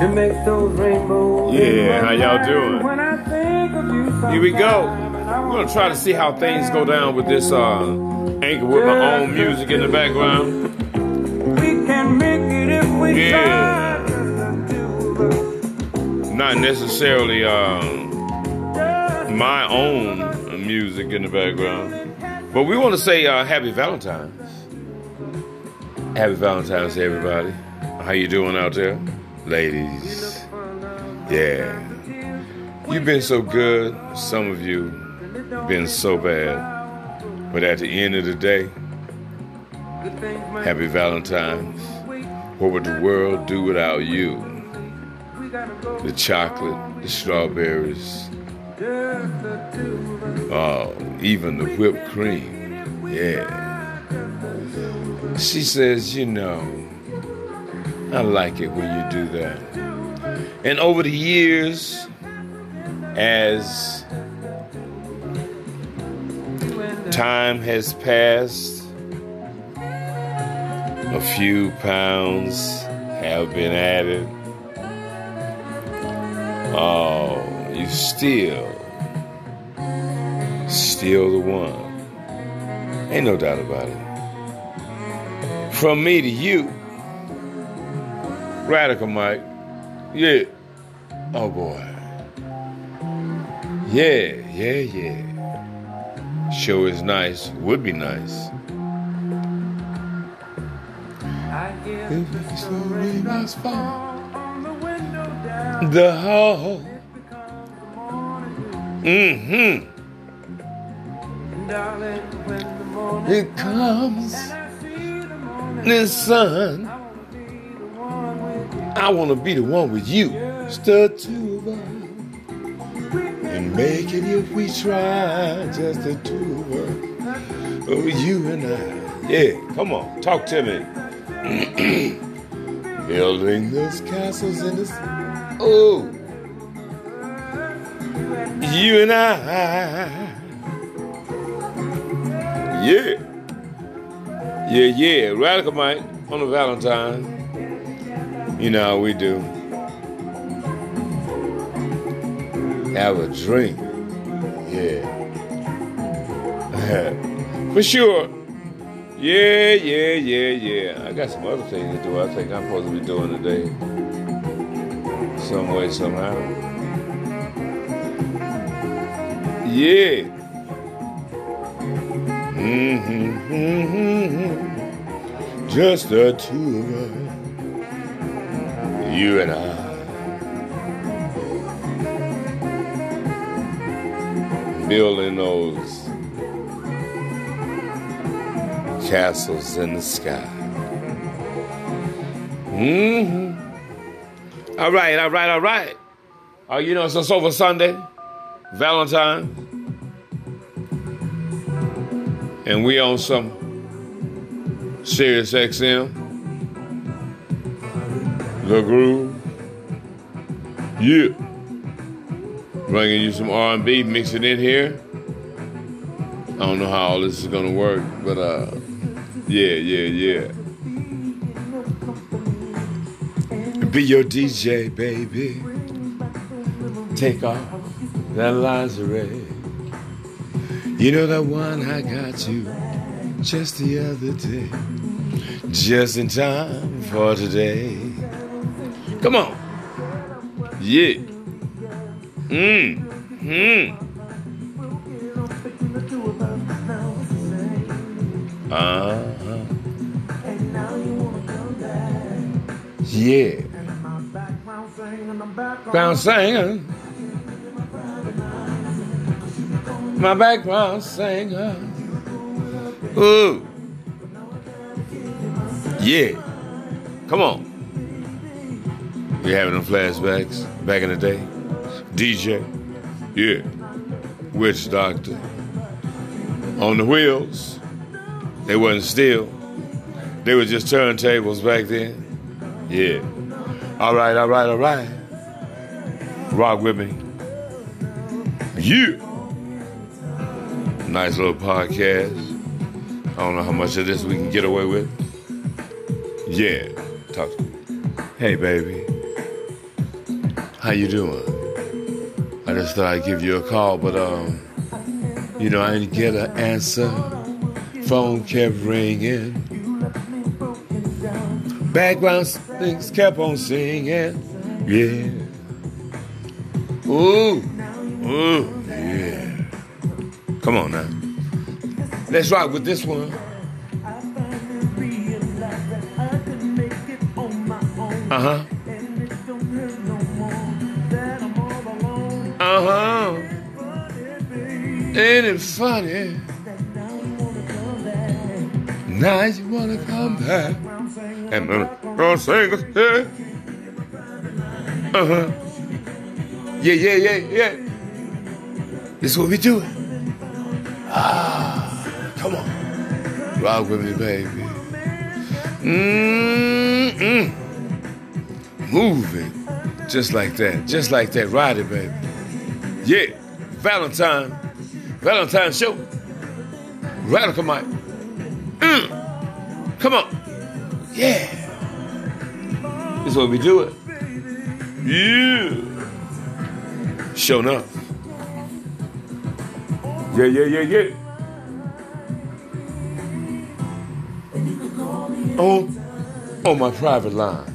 to make those rainbows. Yeah, how y'all doing? Here we go. We're gonna try to see how things go down with this uh, anchor with my own music in the background. We can make it if we Yeah. try. Not necessarily uh, my own music in the background, but we want to say uh, Happy Valentine's. Happy Valentine's, to everybody. How you doing out there, ladies? Yeah, you've been so good. Some of you been so bad, but at the end of the day, Happy Valentine's. What would the world do without you? The chocolate, the strawberries, oh, even the whipped cream. Yeah. She says, you know, I like it when you do that. And over the years, as time has passed, a few pounds have been added. Oh, you still, still the one. Ain't no doubt about it. From me to you, Radical Mike. Yeah. Oh boy. Yeah, yeah, yeah. Show is nice. Would be nice. I the must fall on the window down. The hall. Mm-hmm. Darling, when the morning It comes I see the morning, the sun. I want to be the one with you. The two of us. And make it if we try, just the two of us. Oh, you and I. Yeah, come on, talk to me. Building those castles in the s- Oh. You and I. Yeah. Yeah, yeah. Radical Mike on a Valentine. You know we do. Have a drink. Yeah. For sure. Yeah, yeah, yeah, yeah. I got some other things to do. I think I'm supposed to be doing today. Some way, somehow. Yeah. Mm-hmm, mm-hmm. Just the two of us. You and I. Building those castles in the sky. hmm All right, all right, all right. Oh, you know, it's over Sunday, Valentine. And we on some Sirius XM. The Groove. Yeah. Bringing you some R&B, mix it in here. I don't know how all this is gonna work, but uh, yeah, yeah, yeah. Be your DJ, baby. Take off that lingerie. You know that one I got you just the other day, just in time for today. Come on, yeah. Mm. Hmm. Uh-huh. Yeah. Background singer. My background singer. Ooh. Yeah. Come on. You having them flashbacks back in the day? DJ. Yeah. Witch doctor. On the wheels. They wasn't still. They were just turntables back then. Yeah. All right, all right, all right. Rock with me. Yeah. Nice little podcast. I don't know how much of this we can get away with. Yeah. Talk to me. Hey, baby. How you doing? I just thought I'd give you a call, but um, you know I didn't get an answer. Phone kept ringing. Background things kept on singing. Yeah. Ooh. Ooh. Yeah. Come on now. Let's rock with this one. Uh huh. Uh huh. Ain't it funny? Now you wanna come back and gonna sing. Uh huh. Yeah, yeah, yeah, yeah. This is what we do. Ah, come on. Rock with me, baby. Mm-mm. Move it. Just like that. Just like that. Ride it, baby. Yeah. Valentine. Valentine show. Radical Mike. Mm. Come on. Yeah. This is what we do it. Yeah. Show up. Yeah, yeah, yeah, yeah. On, on my private line.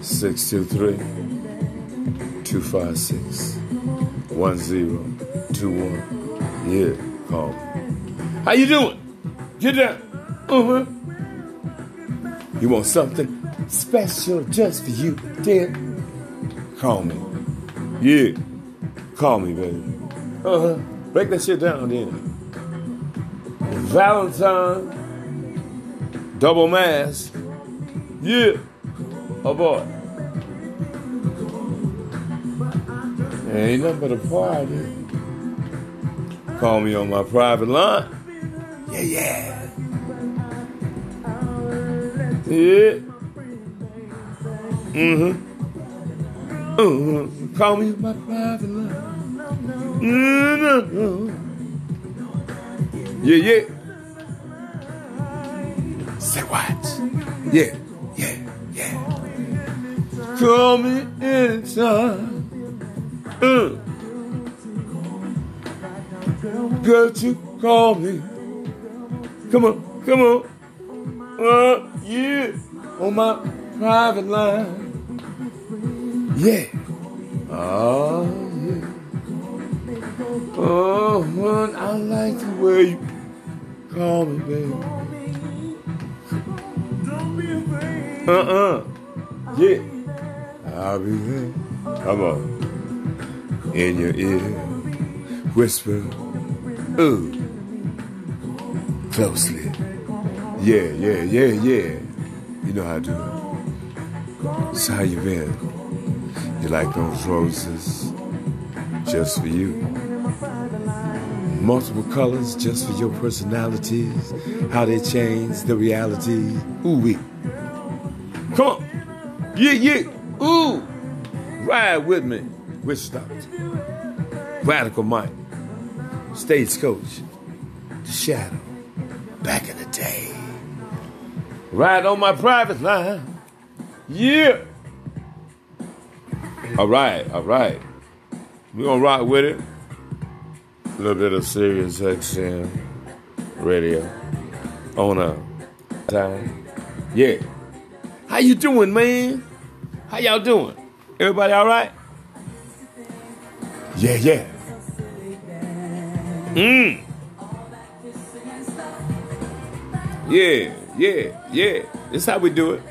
623 256 1021. Yeah, call me. How you doing? Get down. Uh-huh. You want something special just for you, then call me. Yeah. Call me, baby. Uh-huh. Break that shit down then. Valentine. Double mass. Yeah. Oh boy. Ain't nothing but a party. Call me on my private line. Yeah, yeah. Yeah. Mm-hmm. Uh-huh. Call me on my private line. Mm-hmm. Yeah, yeah. Say what? Yeah, yeah, yeah. Call me anytime. Uh. Girl, you call me. Come on, come on. Uh, yeah. On my private line. Yeah. Oh, yeah. Oh, man, I like the way you call me, baby. Afraid. Uh-uh. Yeah. I'll be there. Come on. In your ear. Whisper. Ooh. Closely. Yeah, yeah, yeah, yeah. You know how to do. So how you been? You like those roses? Just for you. Multiple colors just for your personalities. How they change the reality. Ooh wee. Come on. Yeah, yeah. Ooh. Ride with me. Which stops? Radical Mike. Stagecoach. The Shadow. Back in the day. Ride on my private line. Yeah. All right, all right. We're gonna rock with it. A little bit of Sirius XM radio on a time. Yeah. How you doing, man? How y'all doing? Everybody all right? Yeah, yeah. Mm. Yeah, yeah, yeah. This how we do it.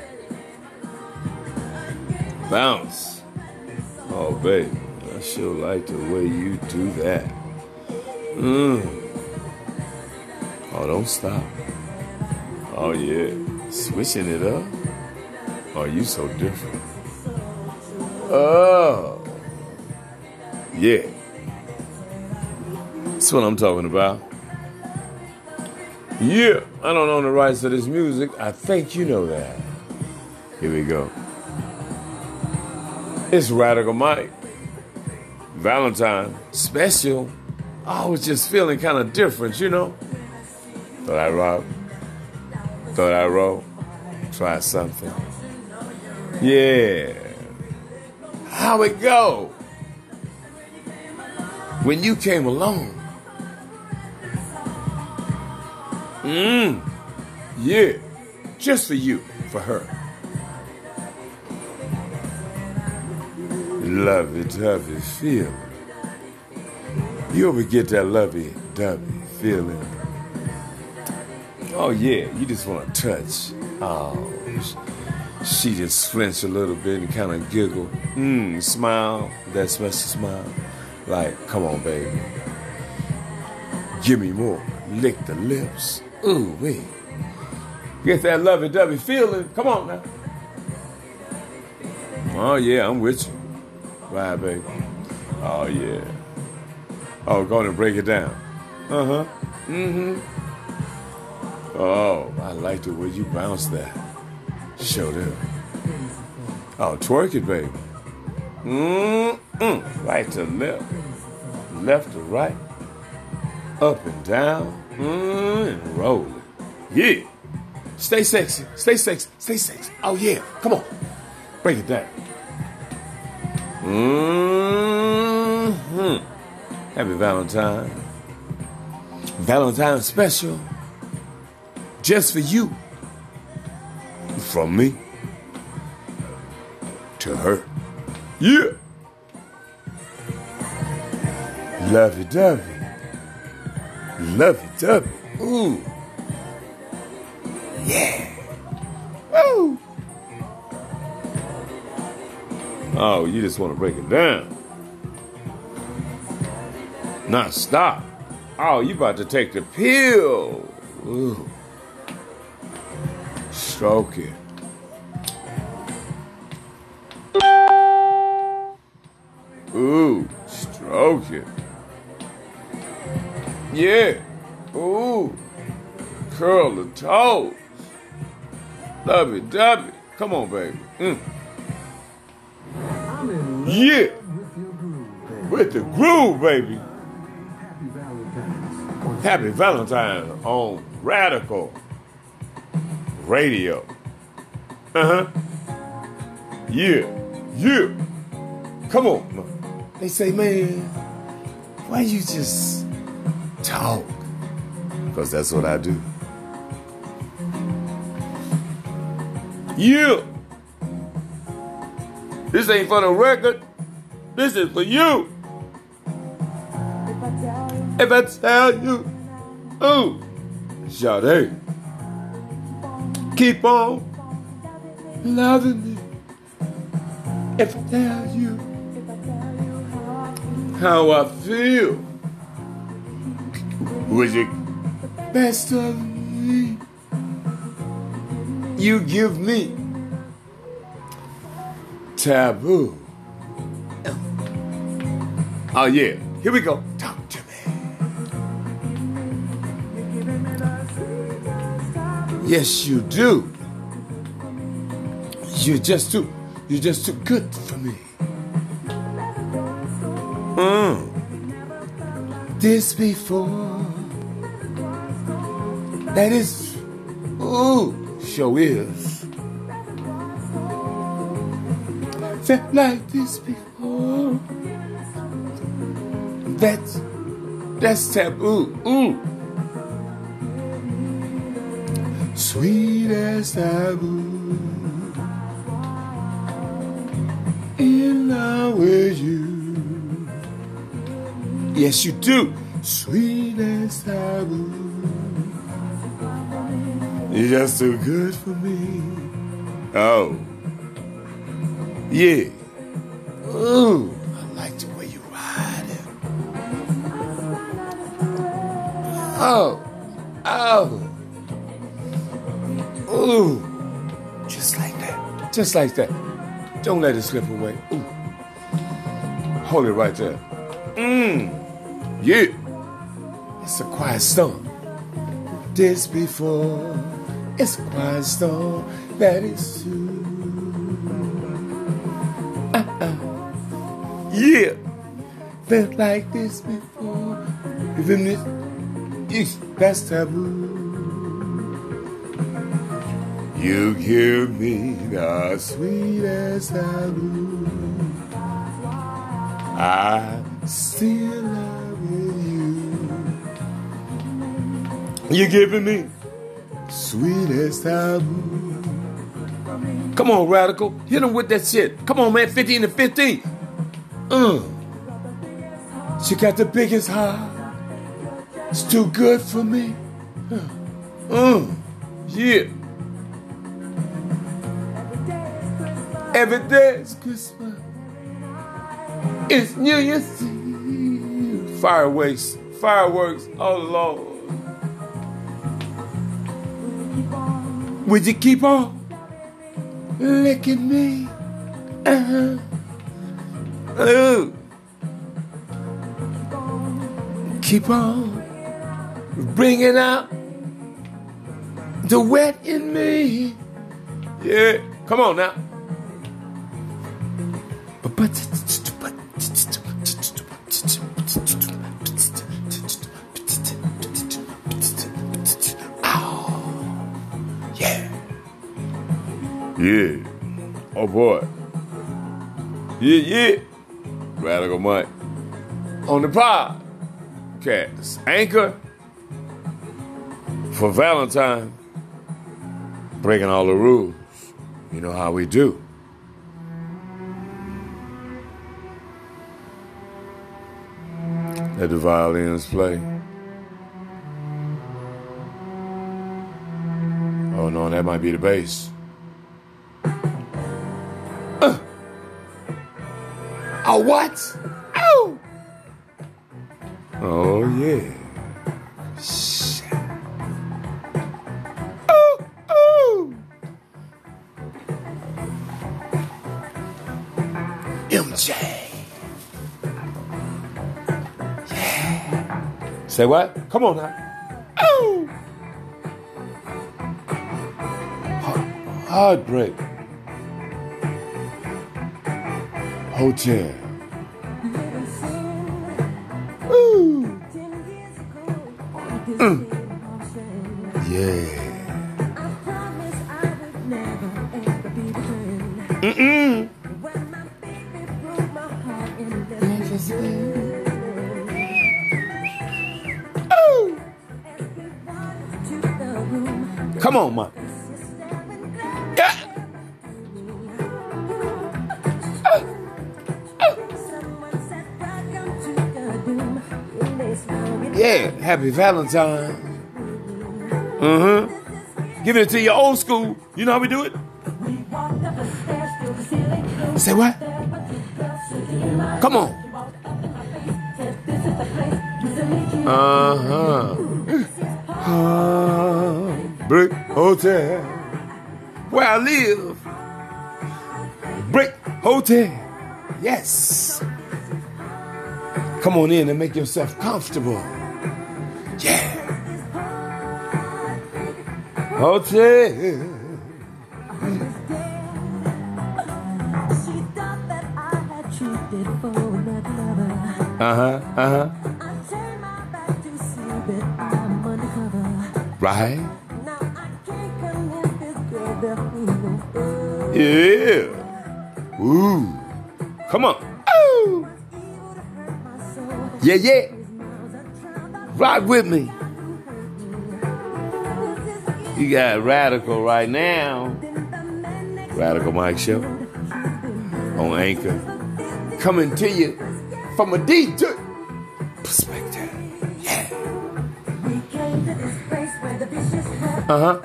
Bounce. Oh, baby. I sure like the way you do that. Mm. Oh, don't stop. Oh, yeah. Switching it up. Oh, you so different. Oh. Yeah. That's what I'm talking about. Yeah. I don't own the rights to this music. I think you know that. Here we go. It's Radical Mike. Valentine. Special. I was just feeling kind of different, you know? Thought I'd rock. Thought I'd roll. Try something. Yeah. how it go. When you came along. Mmm. Yeah. Just for you, for her. Lovey-dovey feeling. You ever get that lovey-dovey feeling? Oh yeah, you just want to touch. Oh, she just flinched a little bit and kind of giggle. Mmm, smile, that special smile. Like, come on, baby. Give me more. Lick the lips. Ooh, wait. Get that lovey-dovey feeling. Come on now. Oh yeah, I'm with you. Right, baby. Oh yeah. Oh, go on and break it down. Uh-huh. Mm-hmm. Oh, I like the way you bounce that. Show them. Oh, twerk it, baby. Mm-mm. Right to left. Left to right. Up and down. Mm, and roll it. Yeah. Stay sexy. Stay sexy. Stay sexy. Oh, yeah. Come on. Break it down. Mm-hmm. Happy Valentine. Valentine special. Just for you. From me. To her. Yeah. Lovey dovey. Lovey dovey. Ooh. Yeah. Woo. Oh, you just want to break it down. Not stop. Oh, you about to take the pill. Ooh. Stroke it. Ooh, stroke it. Yeah. Ooh. Curl the toes. Love it, dub it. Come on, baby. Mm. Yeah. With the groove, baby. Happy Valentine's on Radical Radio. Uh huh. Yeah. Yeah. Come on. They say, man, why you just talk? Because that's what I do. You. This ain't for the record. This is for you. If I tell you, ooh, Sade, keep on loving me. If I tell you how I feel, Who is the best of me, you give me taboo. Oh yeah, here we go. Talk to me. Yes, you do. You're just too, you're just too good for me. Mm. This before. That is, ooh, show is. Felt like this before. That's, that's taboo. Ooh. Sweet as taboo. In love with you. Yes, you do. Sweet as taboo. You're just too good for me. Oh. Yeah. Ooh. I like the way you ride it. Oh. Oh. Ooh. Just like that. Just like that. Don't let it slip away. Ooh. Hold it right there. Mmm. Yeah. It's a quiet storm. This before. It's a quiet storm. That is true. Uh-uh. Yeah. Felt like this before. Even this. Eesh, that's taboo. You give me the sweetest taboo. I still You're giving me sweetest taboo. Come on, radical. Hit him with that shit. Come on, man. 15 to 15. Uh. She got the biggest heart. It's too good for me. Uh. uh. Yeah. Every day is Christmas. It's New Year's Eve. Fireworks, fireworks all along. Would you keep on licking me? Uh-huh. Ooh. Keep on bringing out the wet in me. Yeah, come on now. Yeah. Oh boy. Yeah, yeah. Radical Mike. On the pod. podcast. Anchor for Valentine. Breaking all the rules. You know how we do. Let the violins play. Oh no, that might be the bass. A what? Oh! Oh yeah. Shit. Oh, oh. MJ. Say what? Come on now. Oh! Heartbreak. Hotel. Ooh. Mm. Yeah. Mm-mm. Come on, man. Happy Valentine. Uh huh. Giving it to your old school. You know how we do it? Say what? Come on. Uh huh. Uh, brick Hotel. Where I live. Brick Hotel. Yes. Come on in and make yourself comfortable. Hotel. Uh huh. Uh huh. Right. Yeah. Ooh. Come on. Ooh. Yeah, yeah. Rock with me. You got Radical right now. Radical Mike Show on Anchor. Coming to you from a DJ perspective. Yeah. Uh huh.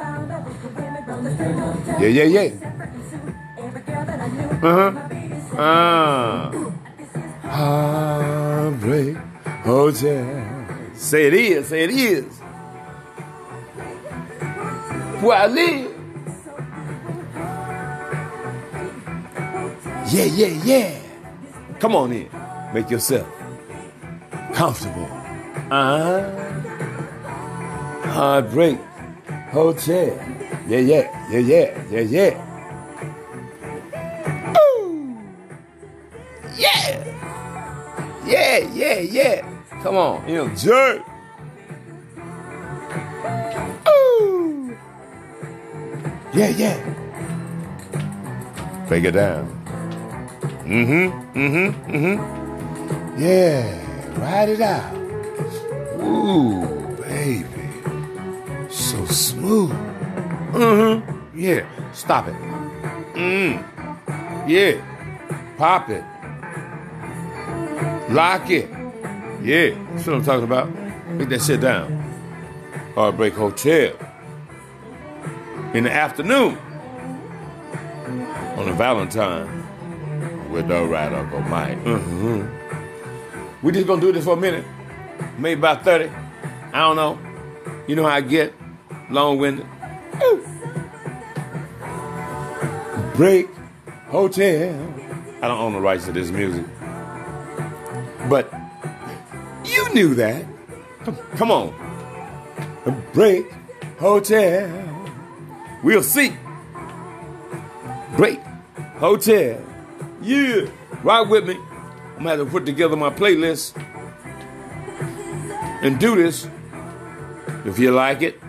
Yeah, yeah, yeah. Uh huh. Ah. Heartbreak Hotel. Say it is, say it is. Where I live. Yeah, yeah, yeah. Come on in. Make yourself comfortable. Uh huh. Heartbreak Hotel. Yeah, yeah, yeah, yeah, yeah, yeah. Yeah. Yeah, yeah, yeah. Come on, you know, jerk. Yeah, yeah. Break it down. Mm-hmm, mm-hmm, mm-hmm. Yeah, ride it out. Ooh, baby. So smooth. Mm-hmm. Yeah, stop it. Mm. Yeah. Pop it. Lock it. Yeah, that's what I'm talking about. Make that shit down. Heartbreak Hotel. In the afternoon. On a Valentine. With the right Uncle Mike. Mm-hmm. We just gonna do this for a minute. Maybe about 30. I don't know. You know how I get. Long-winded. Break Hotel. I don't own the rights to this music. But you knew that. Come, come on. Break Hotel. We'll see. Break Hotel. Yeah. Ride with me. I'm gonna have to put together my playlist and do this. If you like it,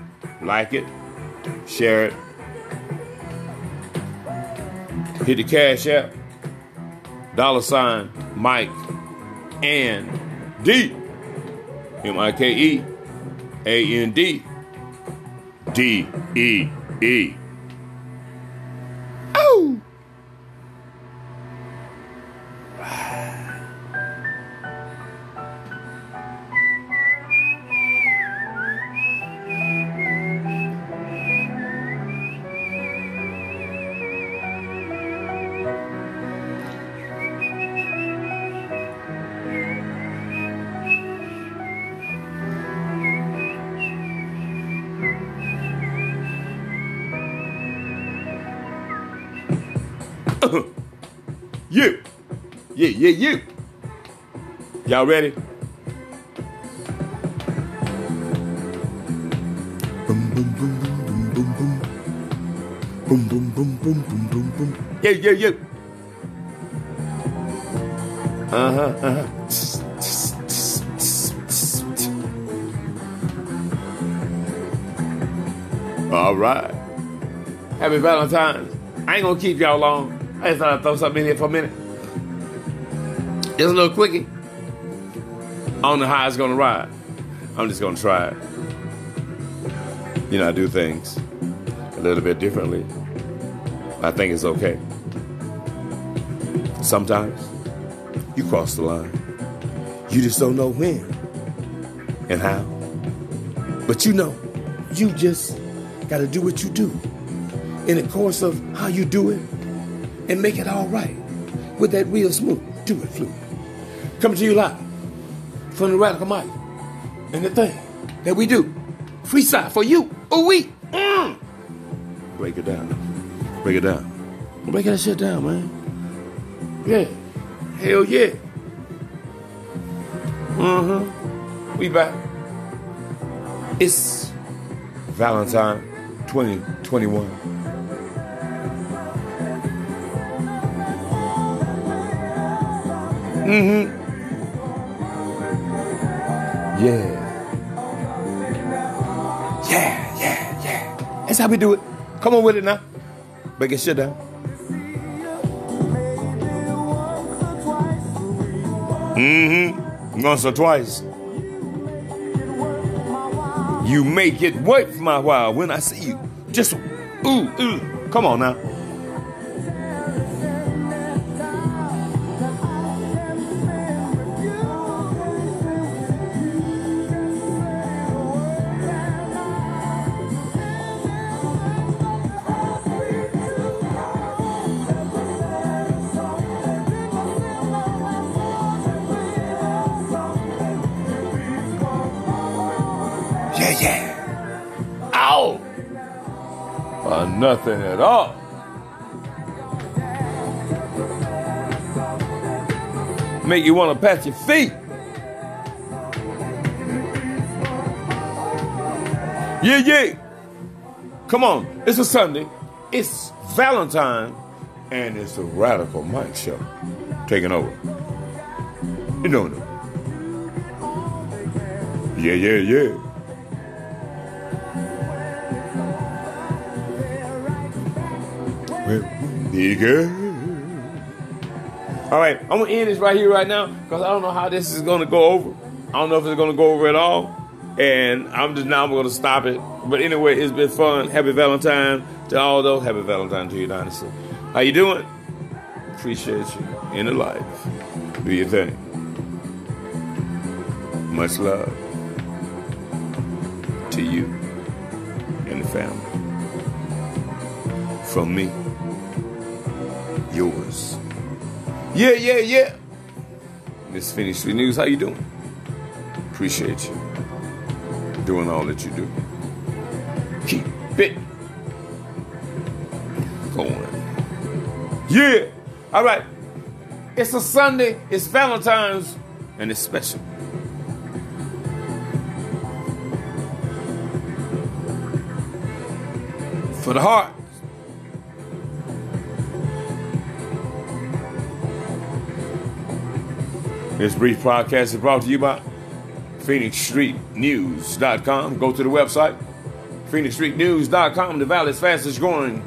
like it, share it. Hit the cash app. Dollar sign Mike and D. M I K E A N D D E E. You. Y'all ready? Boom, boom, boom, boom, boom, boom. Boom. Yeah, yeah, yeah. Uh-huh, uh-huh. All right. Happy Valentine's. I ain't gonna keep y'all long. I just thought I'd throw something in here for a minute. Just a little quickie. I don't know how it's gonna ride. I'm just gonna try it. You know, I do things a little bit differently. I think it's okay. Sometimes you cross the line. You just don't know when and how. But you know, you just gotta do what you do. In the course of how you do it, and make it all right with that real smooth. Do it, fluid. Coming to you live from the Radical Mike and the thing that we do. Freestyle for you. Oh, we. Mm. Break it down. Break it down. Break that shit down, man. Yeah. Hell yeah. Mm-hmm. We back. It's Valentine 2021. Mm-hmm. Yeah. Yeah, yeah, yeah. That's how we do it. Come on with it now. Break your shit down. Mm-hmm. Once or twice. You make it worth my while when I see you. Just ooh, ooh. Come on now. Make you want to pat your feet. Yeah, yeah. Come on. It's a Sunday. It's Valentine. And it's the Radical Mike Show. Taking over. You know it. Yeah, yeah, yeah. Nigga. All right, I'm gonna end this right here, right now, because I don't know how this is gonna go over. I don't know if it's gonna go over at all, and I'm just now I'm gonna stop it. But anyway, it's been fun. Happy Valentine to all those. Happy Valentine to you, Dynasty. How you doing? Appreciate you in the life. Do your thing. Much love to you and the family. From me, yours. Yeah, yeah, yeah. Miss Phoenix Street News, how you doing? Appreciate you doing all that you do. Keep it going. Yeah. All right. It's a Sunday. It's Valentine's, and it's special. For the heart. This brief podcast is brought to you by PhoenixStreetNews.com. Go to the website, PhoenixStreetNews.com, the Valley's fastest growing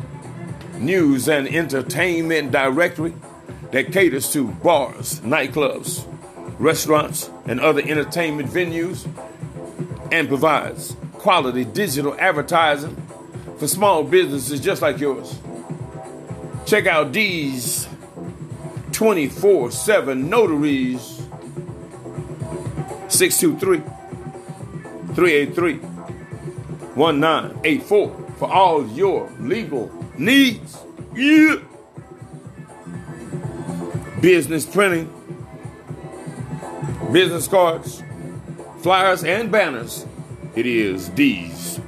news and entertainment directory that caters to bars, nightclubs, restaurants, and other entertainment venues and provides quality digital advertising for small businesses just like yours. Check out these 24 7 notaries 623 383 1984 for all your legal needs. Yeah. Business printing, business cards, flyers, and banners. It is these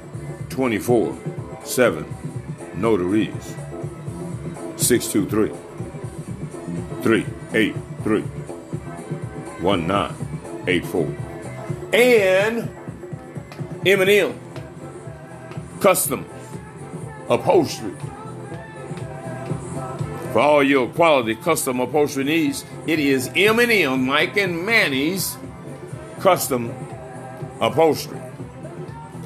24 7 notaries. 623 383 1984. And M&M Custom Upholstery. For all your quality custom upholstery needs, it is M&M Mike and Manny's Custom Upholstery.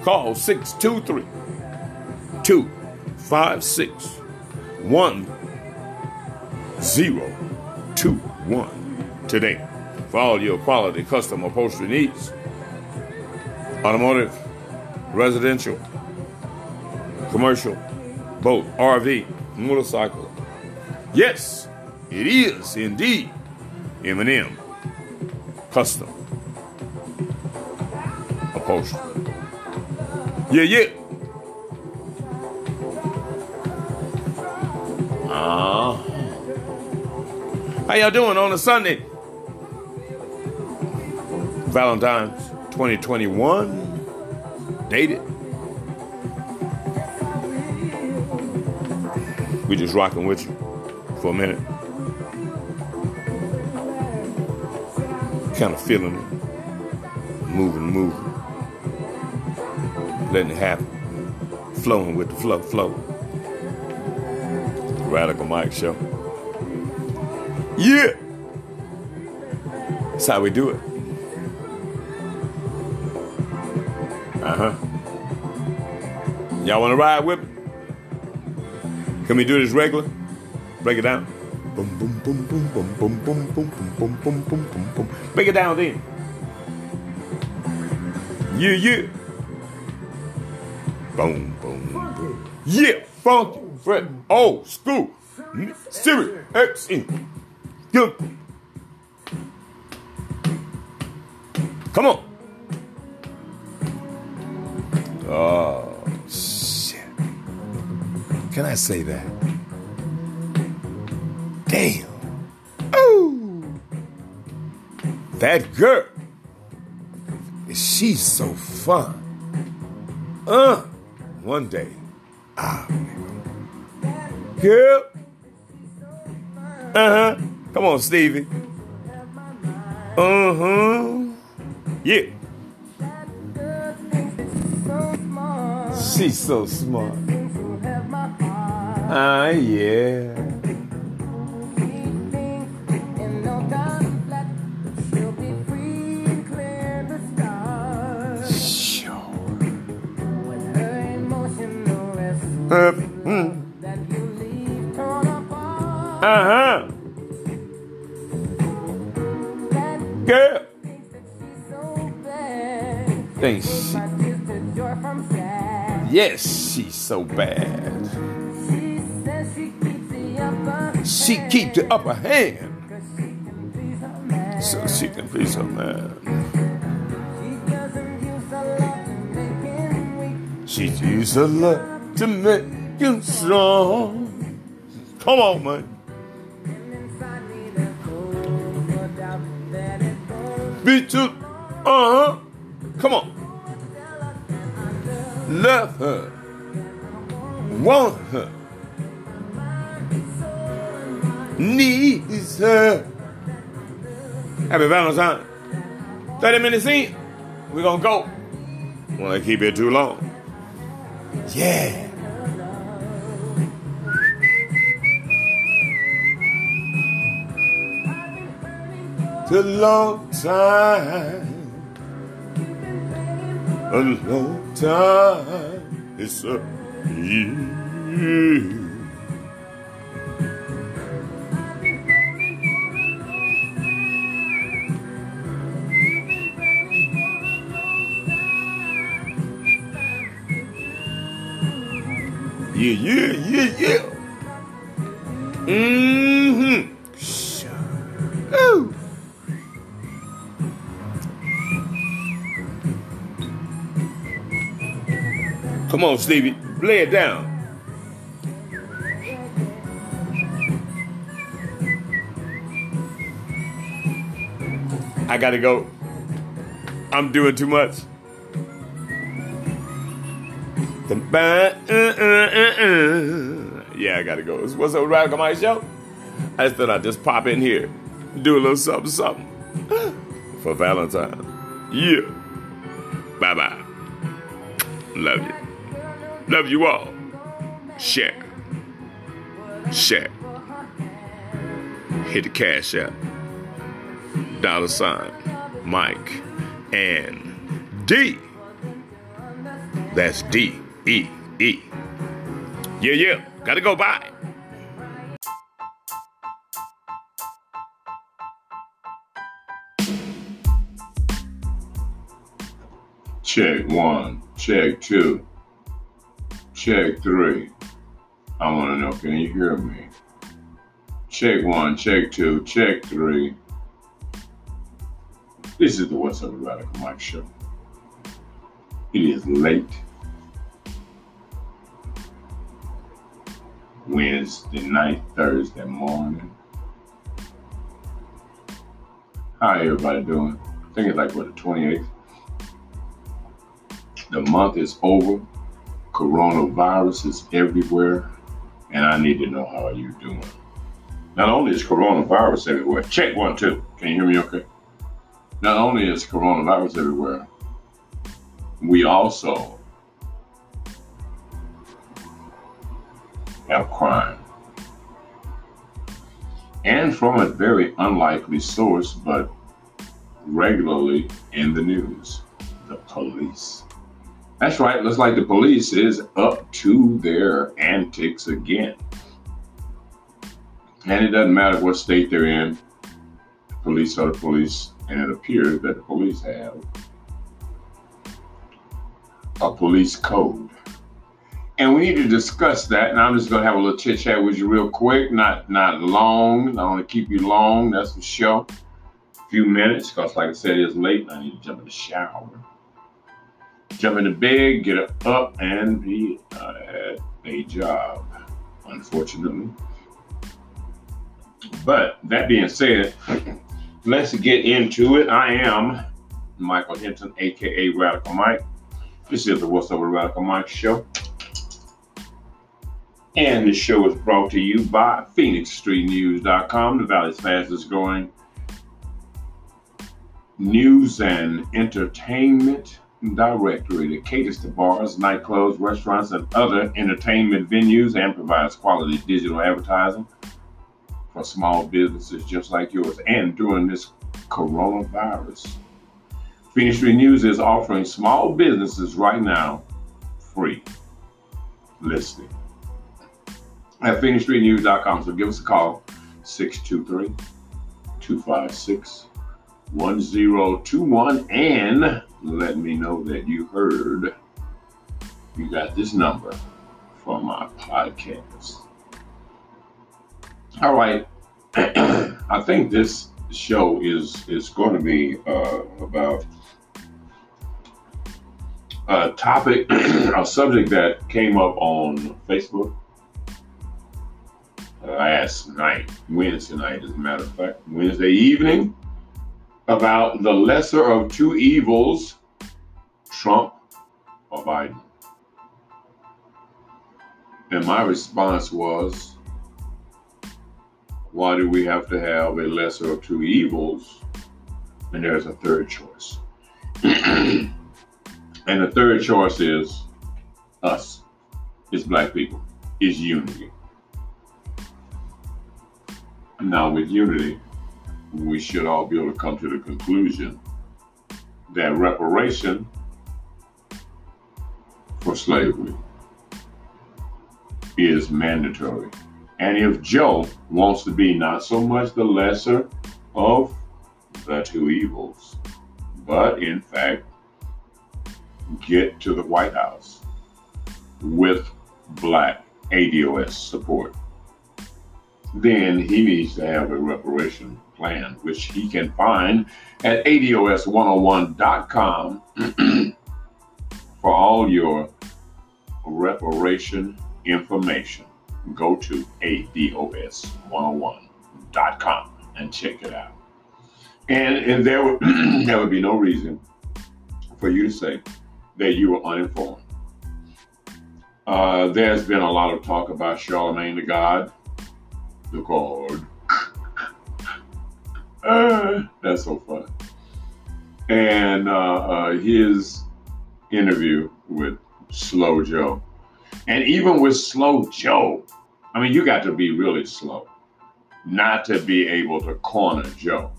Call 623 256 1021 today for all your quality custom upholstery needs. Automotive, residential, commercial, boat, RV, motorcycle. Yes, it is indeed M&M custom upholstery. Yeah, yeah. Uh, how y'all doing on a Sunday? Valentine's 2021. Dated. We just rocking with you for a minute. Kind of feeling it. Moving, moving. Letting it happen. Flowing with the flow, flow. Radical Mike Show. Yeah! That's how we do it. Uh huh. Y'all want to ride with me? Can we do this regular? Break it down. Boom, boom, boom, boom, boom, boom, boom, boom, boom, boom, boom, boom, boom. Break it down then. Yeah, yeah. Boom, boom, boom. Yeah, funky, fresh, old school, serious, excellent. Good. Come on. Can I say that? Damn. Ooh. That girl. She's so fun. Uh, one day. Ah, girl. Uh huh. Come on, Stevie. Uh huh. Yeah. She's so smart. Ah, uh, yeah. Sure. Uh, mm. Uh-huh. girl. Think she, yes, she's so bad. The upper hand so she can be so mad. She used a lot to make you strong. Come on, man. Be too, Happy Valentine. 30 minutes in. We're to go. Want to keep it too long. Yeah. A long time. A long time. It's a year. Yeah, yeah, yeah, yeah. Mm-hmm. Ooh. Come on, Stevie. Lay it down. I gotta go. I'm doing too much. Uh, uh, uh, yeah, I gotta go. What's up, Radical Mike Show? I just thought I'd just pop in here, do a little something, something for Valentine. Yeah. Bye bye. Love you. Love you all. Share. Share. Hit the cash app. Dollar sign. Mike and D. That's D E E. Yeah, yeah. Gotta go by. Check one, check two, check three. I want to know, can you hear me? Check one, check two, check three. This is the What's Up Radical Mike show. It is late. Wednesday night, Thursday morning. How everybody doing? I think it's like what the 28th. The month is over. Coronavirus is everywhere, and I need to know how are you doing. Not only is coronavirus everywhere, check one two. Can you hear me okay? Not only is coronavirus everywhere, we also have crime. And from a very unlikely source, but regularly in the news the police. That's right, looks like the police is up to their antics again. And it doesn't matter what state they're in, police are the police, and it appears that the police have a police code. And we need to discuss that. And I'm just gonna have a little chit chat with you real quick, not not long. I want to keep you long, that's for sure. A few minutes, because like I said, it's late and I need to jump in the shower. Jump in the bed, get up, and be uh, at a job, unfortunately. But that being said, let's get into it. I am Michael Hinton, aka Radical Mike. This is the What's Up with Radical Mike show. And the show is brought to you by PhoenixStreetNews.com, the Valley's fastest growing news and entertainment directory that caters to bars, nightclubs, restaurants, and other entertainment venues and provides quality digital advertising for small businesses just like yours. And during this coronavirus, Phoenix Street News is offering small businesses right now free listing at PhoenixStreetNews.com. So give us a call, 623 256 1021 and let me know that you heard you got this number for my podcast. All right. I think this show is is going to be uh, about a topic, a subject that came up on Facebook last night, Wednesday night, as a matter of fact, Wednesday evening, about the lesser of two evils, Trump or Biden. And my response was, why do we have to have a lesser of two evils? And there's a third choice. and the third choice is us, is black people, is unity. Now, with unity, we should all be able to come to the conclusion that reparation for slavery is mandatory. And if Joe wants to be not so much the lesser of the two evils, but in fact get to the White House with black ADOS support, then he needs to have a reparation plan, which he can find at ADOS101.com for all your reparation information. Go to ADOS101.com and check it out. And, and there, would, there would be no reason for you to say that you were uninformed. Uh, there's been a lot of talk about Charlemagne the God, the card. uh, that's so fun. And uh, uh, his interview with Slow Joe. And even with Slow Joe, I mean, you got to be really slow not to be able to corner Joe.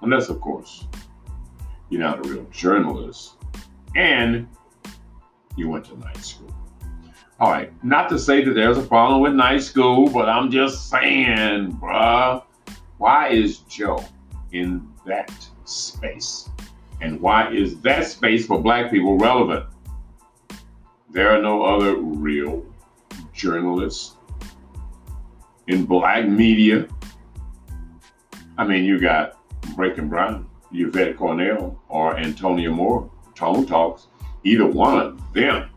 Unless, of course, you're not a real journalist and you went to night school. All right, not to say that there's a problem with night school, but I'm just saying, bruh, why is Joe in that space? And why is that space for black people relevant? There are no other real journalists in black media. I mean, you got Breaking Brown, Yvette Carnell, or Antonio Moore, Tone Talks. Either one of them,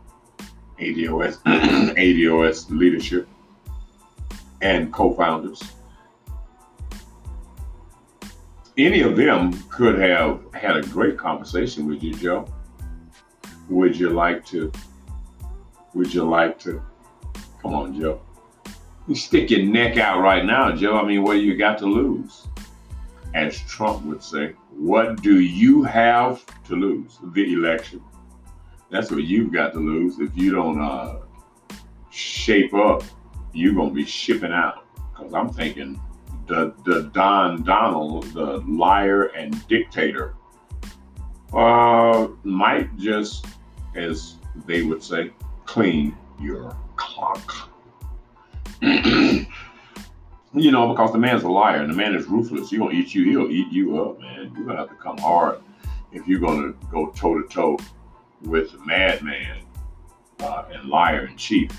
ADOS, ADOS leadership and co-founders. Any of them could have had a great conversation with you, Joe. Would you like to would you like to? Come on, Joe. You stick your neck out right now, Joe. I mean, what do you got to lose? As Trump would say, what do you have to lose? The election. That's what you've got to lose. If you don't uh, shape up, you're to be shipping out. Because I'm thinking the, the Don Donald, the liar and dictator, uh, might just, as they would say, clean your clock. you know, because the man's a liar and the man is ruthless. He's gonna eat you, he'll eat you up, man. You're gonna have to come hard if you're gonna go toe to toe with madman uh, and liar in chief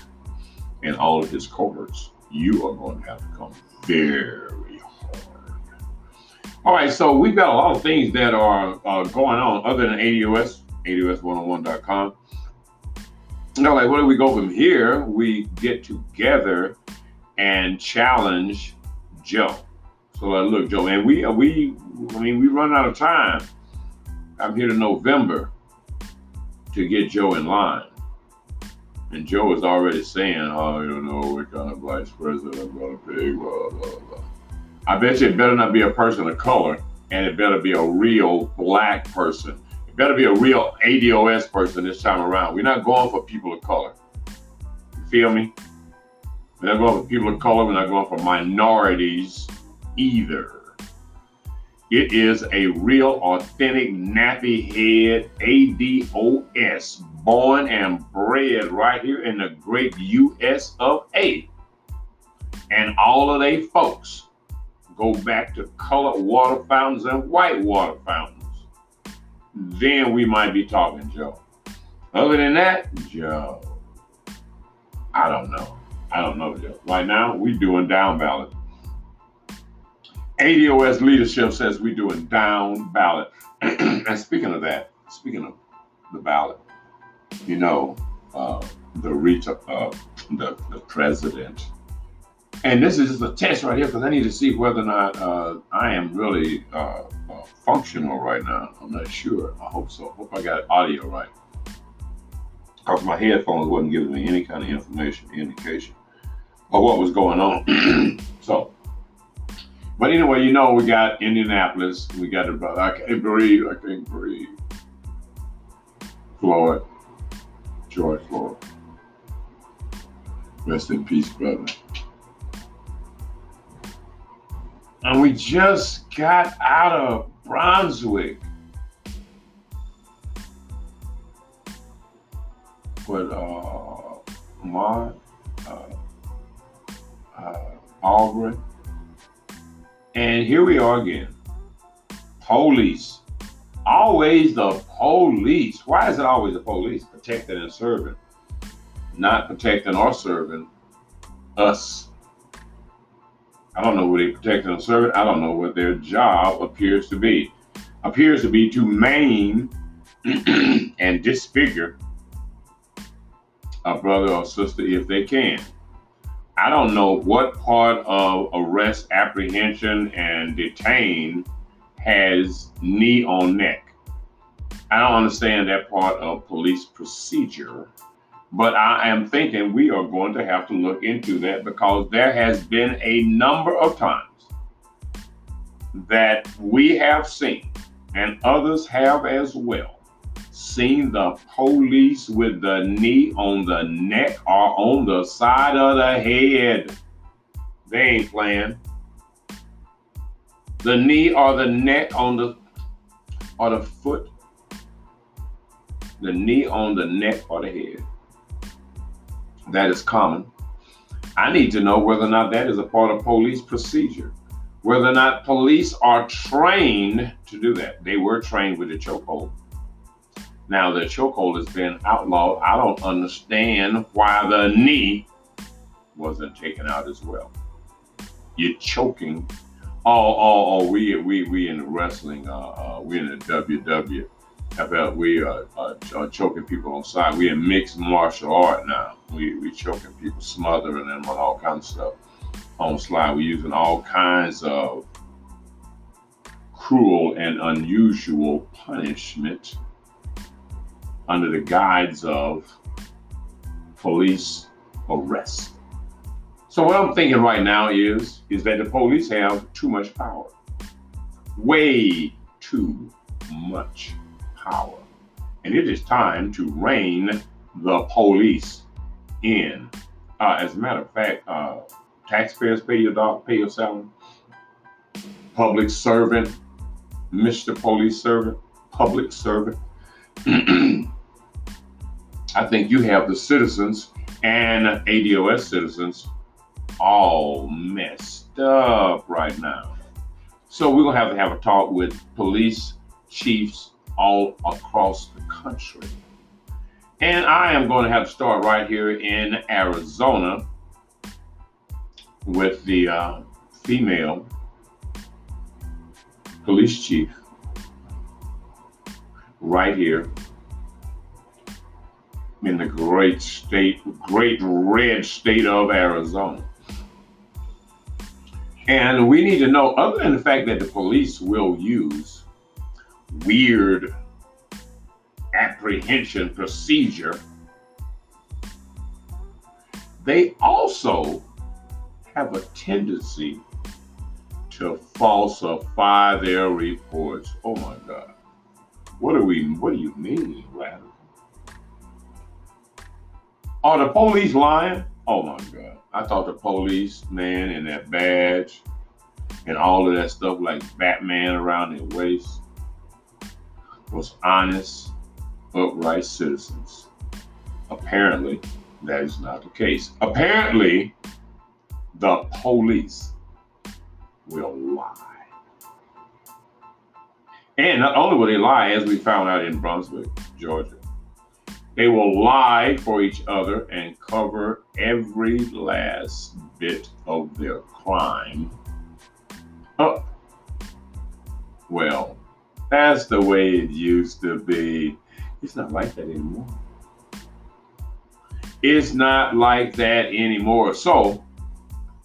and all of his cohorts. You are going to have to come very hard. All right, so we've got a lot of things that are uh, going on other than ADOS, ADOS101.com know, like, where do we go from here? We get together and challenge Joe. So, like, look, Joe, and we, we, I mean, we run out of time. I'm here to November to get Joe in line. And Joe is already saying, oh, you don't know what kind of vice president I'm going to be, blah, blah, blah. I bet you it better not be a person of color, and it better be a real black person It better be a real ADOS person this time around. We're not going for people of color. You feel me? We're not going for people of color. We're not going for minorities either. It is a real, authentic, nappy head ADOS, born and bred right here in the great US of A. And all of they folks go back to colored water fountains and white water fountains, then we might be talking, Joe. Other than that, Joe, I don't know. I don't know, Joe. Right now, we're doing down ballot. ADOS leadership says we doing down ballot. and speaking of that, speaking of the ballot, you know, uh, the reach of uh, the, the president. And this is just a test right here because I need to see whether or not uh, I am really uh, uh, functional right now. I'm not sure. I hope so. I Hope I got audio right. Because my headphones wasn't giving me any kind of information, indication of what was going on. so, but anyway, you know, we got Indianapolis. We got brother. I can't breathe. I can't breathe. Floyd. George Floyd. Rest in peace, brother. And we just got out of Brunswick. With uh, Ahmaud, uh, uh, Arbery. And here we are again. Police. Always the police. Why is it always the police? Protecting and serving. Not protecting or serving us. I don't know what they protecting or serving. I don't know what their job appears to be. Appears to be to maim and disfigure a brother or sister if they can. I don't know what part of arrest, apprehension, and detain has knee on neck. I don't understand that part of police procedure, but I am thinking we are going to have to look into that because there has been a number of times that we have seen, and others have as well, seen the police with the knee on the neck or on the side of the head. They ain't playing. The knee or the neck on the or the foot. The knee on the neck or the head. That is common. I need to know whether or not that is a part of police procedure. Whether or not police are trained to do that. They were trained with the chokehold. Now the chokehold has been outlawed. I don't understand why the knee wasn't taken out as well. You're choking. Oh, oh, oh, we we we in the wrestling, uh, uh we in the WW about we are uh, uh, choking people on side. We in mixed martial art now. We we choking people, smothering them on all kinds of stuff on slide. We're using all kinds of cruel and unusual punishment under the guise of police arrest. So what I'm thinking right now is is that the police have too much power. Way too much power. And it is time to rein the police in. Uh, as a matter of fact, uh, taxpayers pay your dog, pay your salary. Public servant, Mr. Police Servant, public servant. I think you have the citizens and ADOS citizens all messed up right now. So we're gonna have to have a talk with police chiefs all across the country. And I am going to have to start right here in Arizona with the uh, female police chief right here in the great state, great red state of Arizona. And we need to know, other than the fact that the police will use weird apprehension procedure, they also have a tendency to falsify their reports. Oh my God. What do we what do you mean, rather? Are the police lying? Oh my God. I thought the police, man, and that badge and all of that stuff like Batman around their waist was honest, upright citizens. Apparently, that is not the case. Apparently, the police will lie. And not only will they lie, as we found out in Brunswick, Georgia, they will lie for each other and cover every last bit of their crime up. Well, that's the way it used to be. It's not like that anymore. It's not like that anymore. So,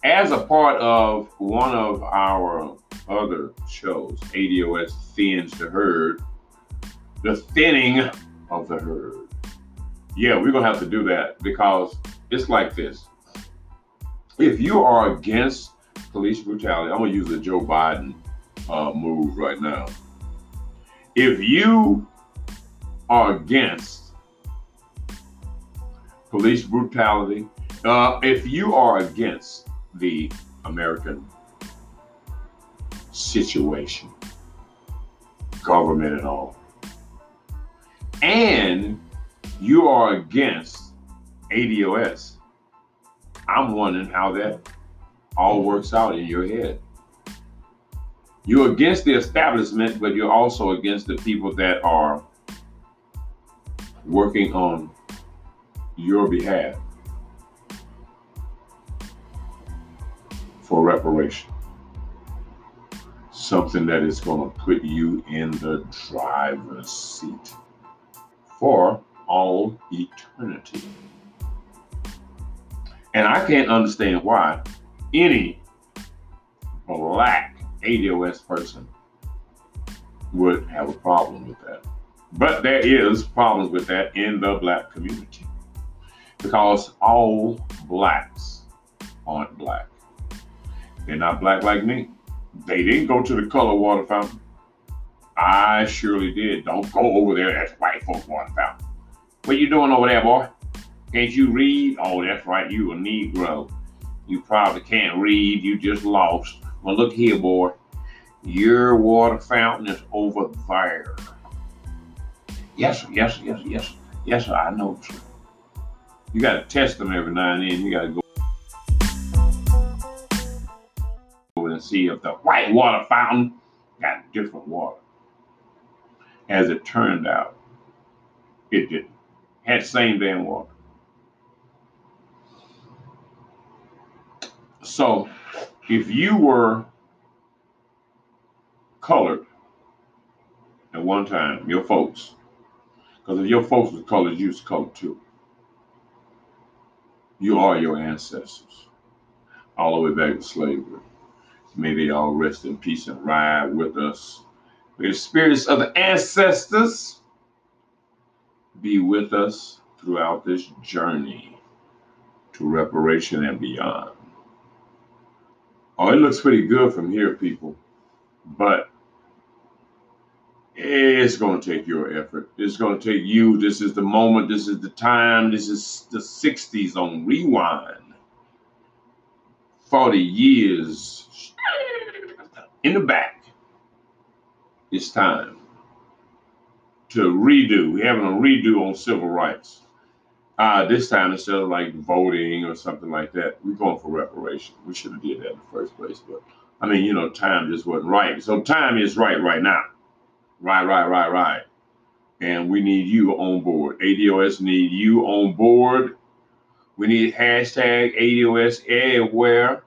as a part of one of our other shows, ADOS Thins the Herd, the thinning of the herd. Yeah, we're to have to do that because it's like this. If you are against police brutality, I'm to use the Joe Biden uh, move right now. If you are against police brutality, uh, if you are against the American situation, government and all, and you are against ADOS, I'm wondering how that all works out in your head. You're against the establishment, but you're also against the people that are working on your behalf for reparation. Something that is going to put you in the driver's seat for all eternity. And I can't understand why any black ADOS person would have a problem with that. But there is problems with that in the black community because all blacks aren't black. They're not black like me. They didn't go to the color water fountain. I surely did. Don't go over there. That's white folk water fountain. What you doing over there, boy? Can't you read? Oh, that's right. You a Negro. You probably can't read. You just lost. Well, look here, boy. Your water fountain is over there. Yes, sir. Yes, sir. Yes. Yes. Yes, sir. I know, sir. You got to test them every now and then. You got to go over and see if the white water fountain got different water. As it turned out, it didn't. Had same damn water. So, if you were colored at one time, your folks, because if your folks was colored, you was colored too. You are your ancestors, all the way back to slavery. May they all rest in peace and ride with us. May the spirits of the ancestors be with us throughout this journey to reparation and beyond. Oh, it looks pretty good from here, people, but it's going to take your effort. It's going to take you. This is the moment. This is the time. This is the 60s on rewind. 40 years in the back. It's time to redo. We're having a redo on civil rights. Uh, this time, instead of like voting or something like that, we're going for reparation. We should have did that in the first place. But I mean, you know, time just wasn't right. So time is right right now. Right, right, right, right. And we need you on board. ADOS need you on board. We need hashtag ADOS everywhere.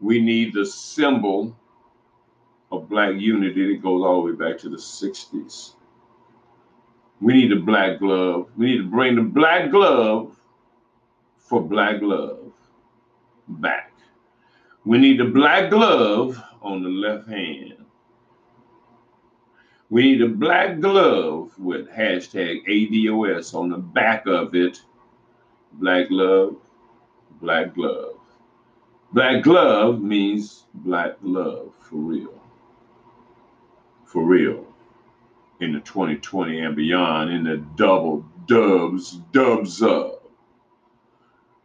We need the symbol of black unity that goes all the way back to the 60s. We need a black glove. We need to bring the black glove for black love back. We need the black glove on the left hand we need a black glove with hashtag ADOS on the back of it. Black glove, black glove. Black glove means black love for real. For real. In the 2020 and beyond, in the double dubs, dubs up.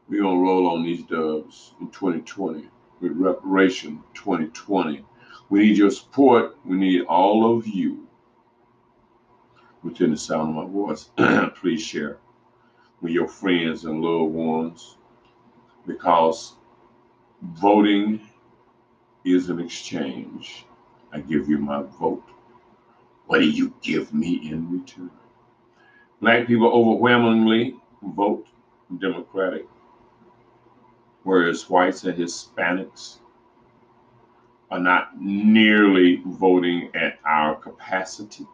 Going to roll on these dubs in 2020 with Reparation 2020. We need your support. We need all of you within the sound of my voice, please share with your friends and loved ones because voting is an exchange. I give you my vote. What do you give me in return? Black people overwhelmingly vote Democratic, whereas whites and Hispanics are not nearly voting at our capacity.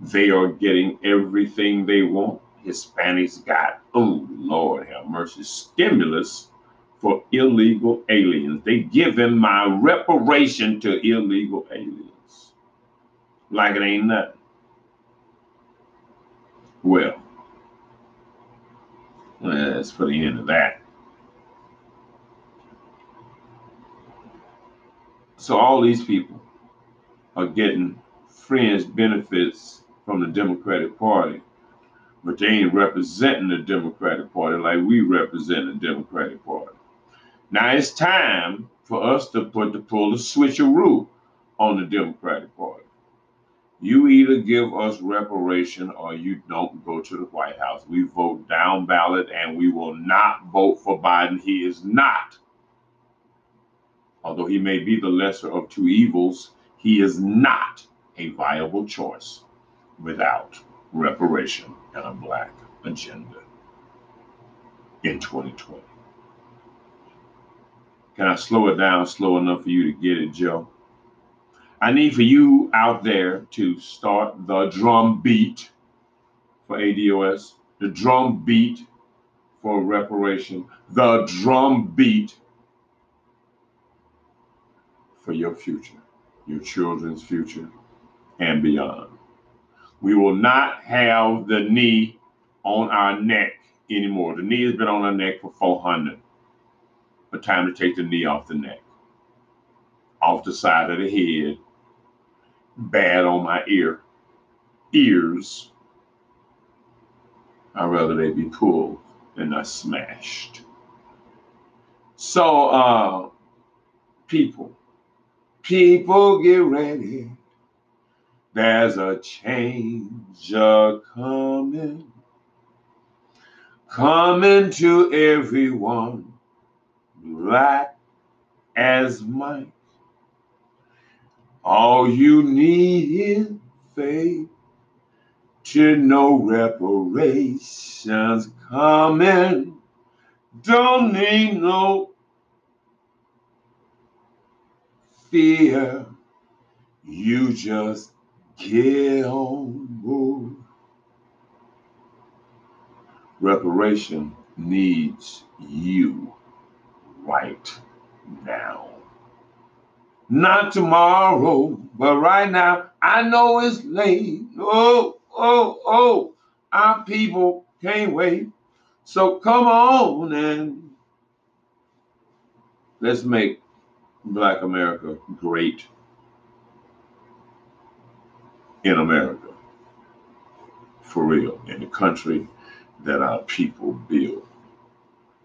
They are getting everything they want. Hispanics got, oh Lord have mercy, stimulus for illegal aliens. They giving my reparation to illegal aliens. Like it ain't nothing. Well, that's for the end of that. So all these people are getting fringe benefits from the Democratic Party, but they ain't representing the Democratic Party like we represent the Democratic Party. Now it's time for us to put to pull a switcheroo on the Democratic Party. You either give us reparation or you don't go to the White House. We vote down ballot and we will not vote for Biden. He is not although he may be the lesser of two evils, he is not a viable choice without reparation and a black agenda in 2020. Can I slow it down slow enough for you to get it, Joe? I need for you out there to start the drum beat for ADOS, the drum beat for reparation, the drum beat for your future, your children's future, and beyond. We will not have the knee on our neck anymore. The knee has been on our neck for 400. But time to take the knee off the neck, off the side of the head, bad on my ear, ears. I'd rather they be pulled than not smashed. So, uh, people, People get ready. There's a change a coming. Coming to everyone, black as Mike. All you need is faith to know reparations coming. Don't need no fear. You just get on board. Reparation needs you right now. Not tomorrow, but right now. I know it's late. Oh, oh, oh. Our people can't wait. So come on and let's make Black America great in America. For real, in the country that our people build.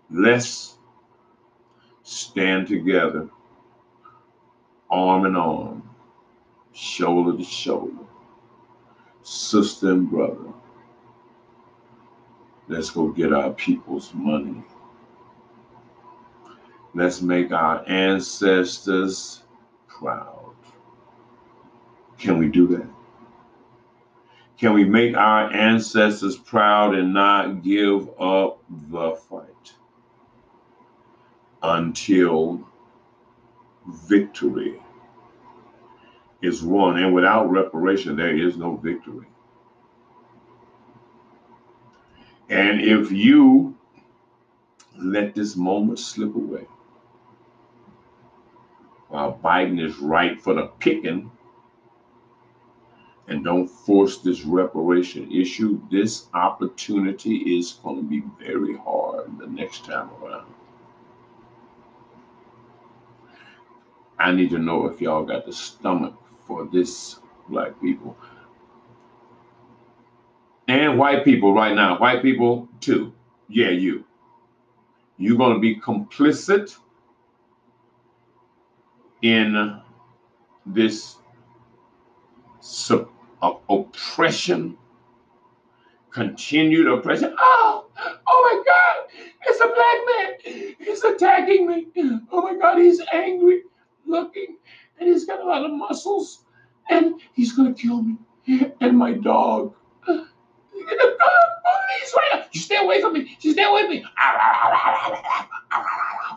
Let's stand together, arm in arm, shoulder to shoulder, sister and brother. Let's go get our people's money. Let's make our ancestors proud. Can we do that? Can we make our ancestors proud and not give up the fight until victory is won? And without reparation, there is no victory. And if you let this moment slip away, while Biden is right for the picking and don't force this reparation issue, this opportunity is going to be very hard the next time around. I need to know if y'all got the stomach for this, black people. And white people right now. White people too. Yeah, you. You're going to be complicit in this sub, uh, oppression, continued oppression. Oh, oh my God, it's a black man. He's attacking me. Oh my God, he's angry. Looking, and he's got a lot of muscles, and he's gonna kill me and my dog. Police right You stay away from me. You stay away from me.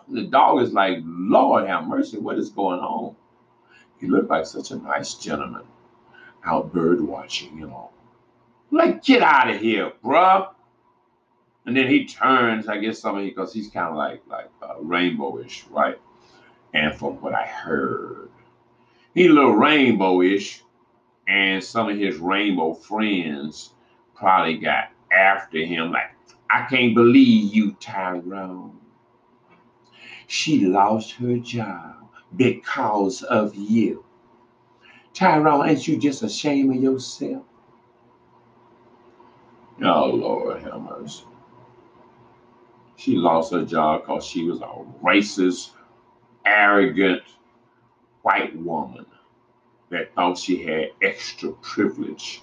The dog is like, Lord have mercy, what is going on? He looked like such a nice gentleman out bird watching, you know. Like, get out of here, bruh. And then he turns, I guess somebody because he's kind of like like uh, rainbowish, right? And from what I heard, he's a little rainbowish, and some of his rainbow friends probably got after him like, I can't believe you, Tyrone. She lost her job because of you. Tyrone, ain't you just ashamed of yourself? Oh, Lord have mercy. She lost her job because she was a racist, arrogant white woman that thought she had extra privilege.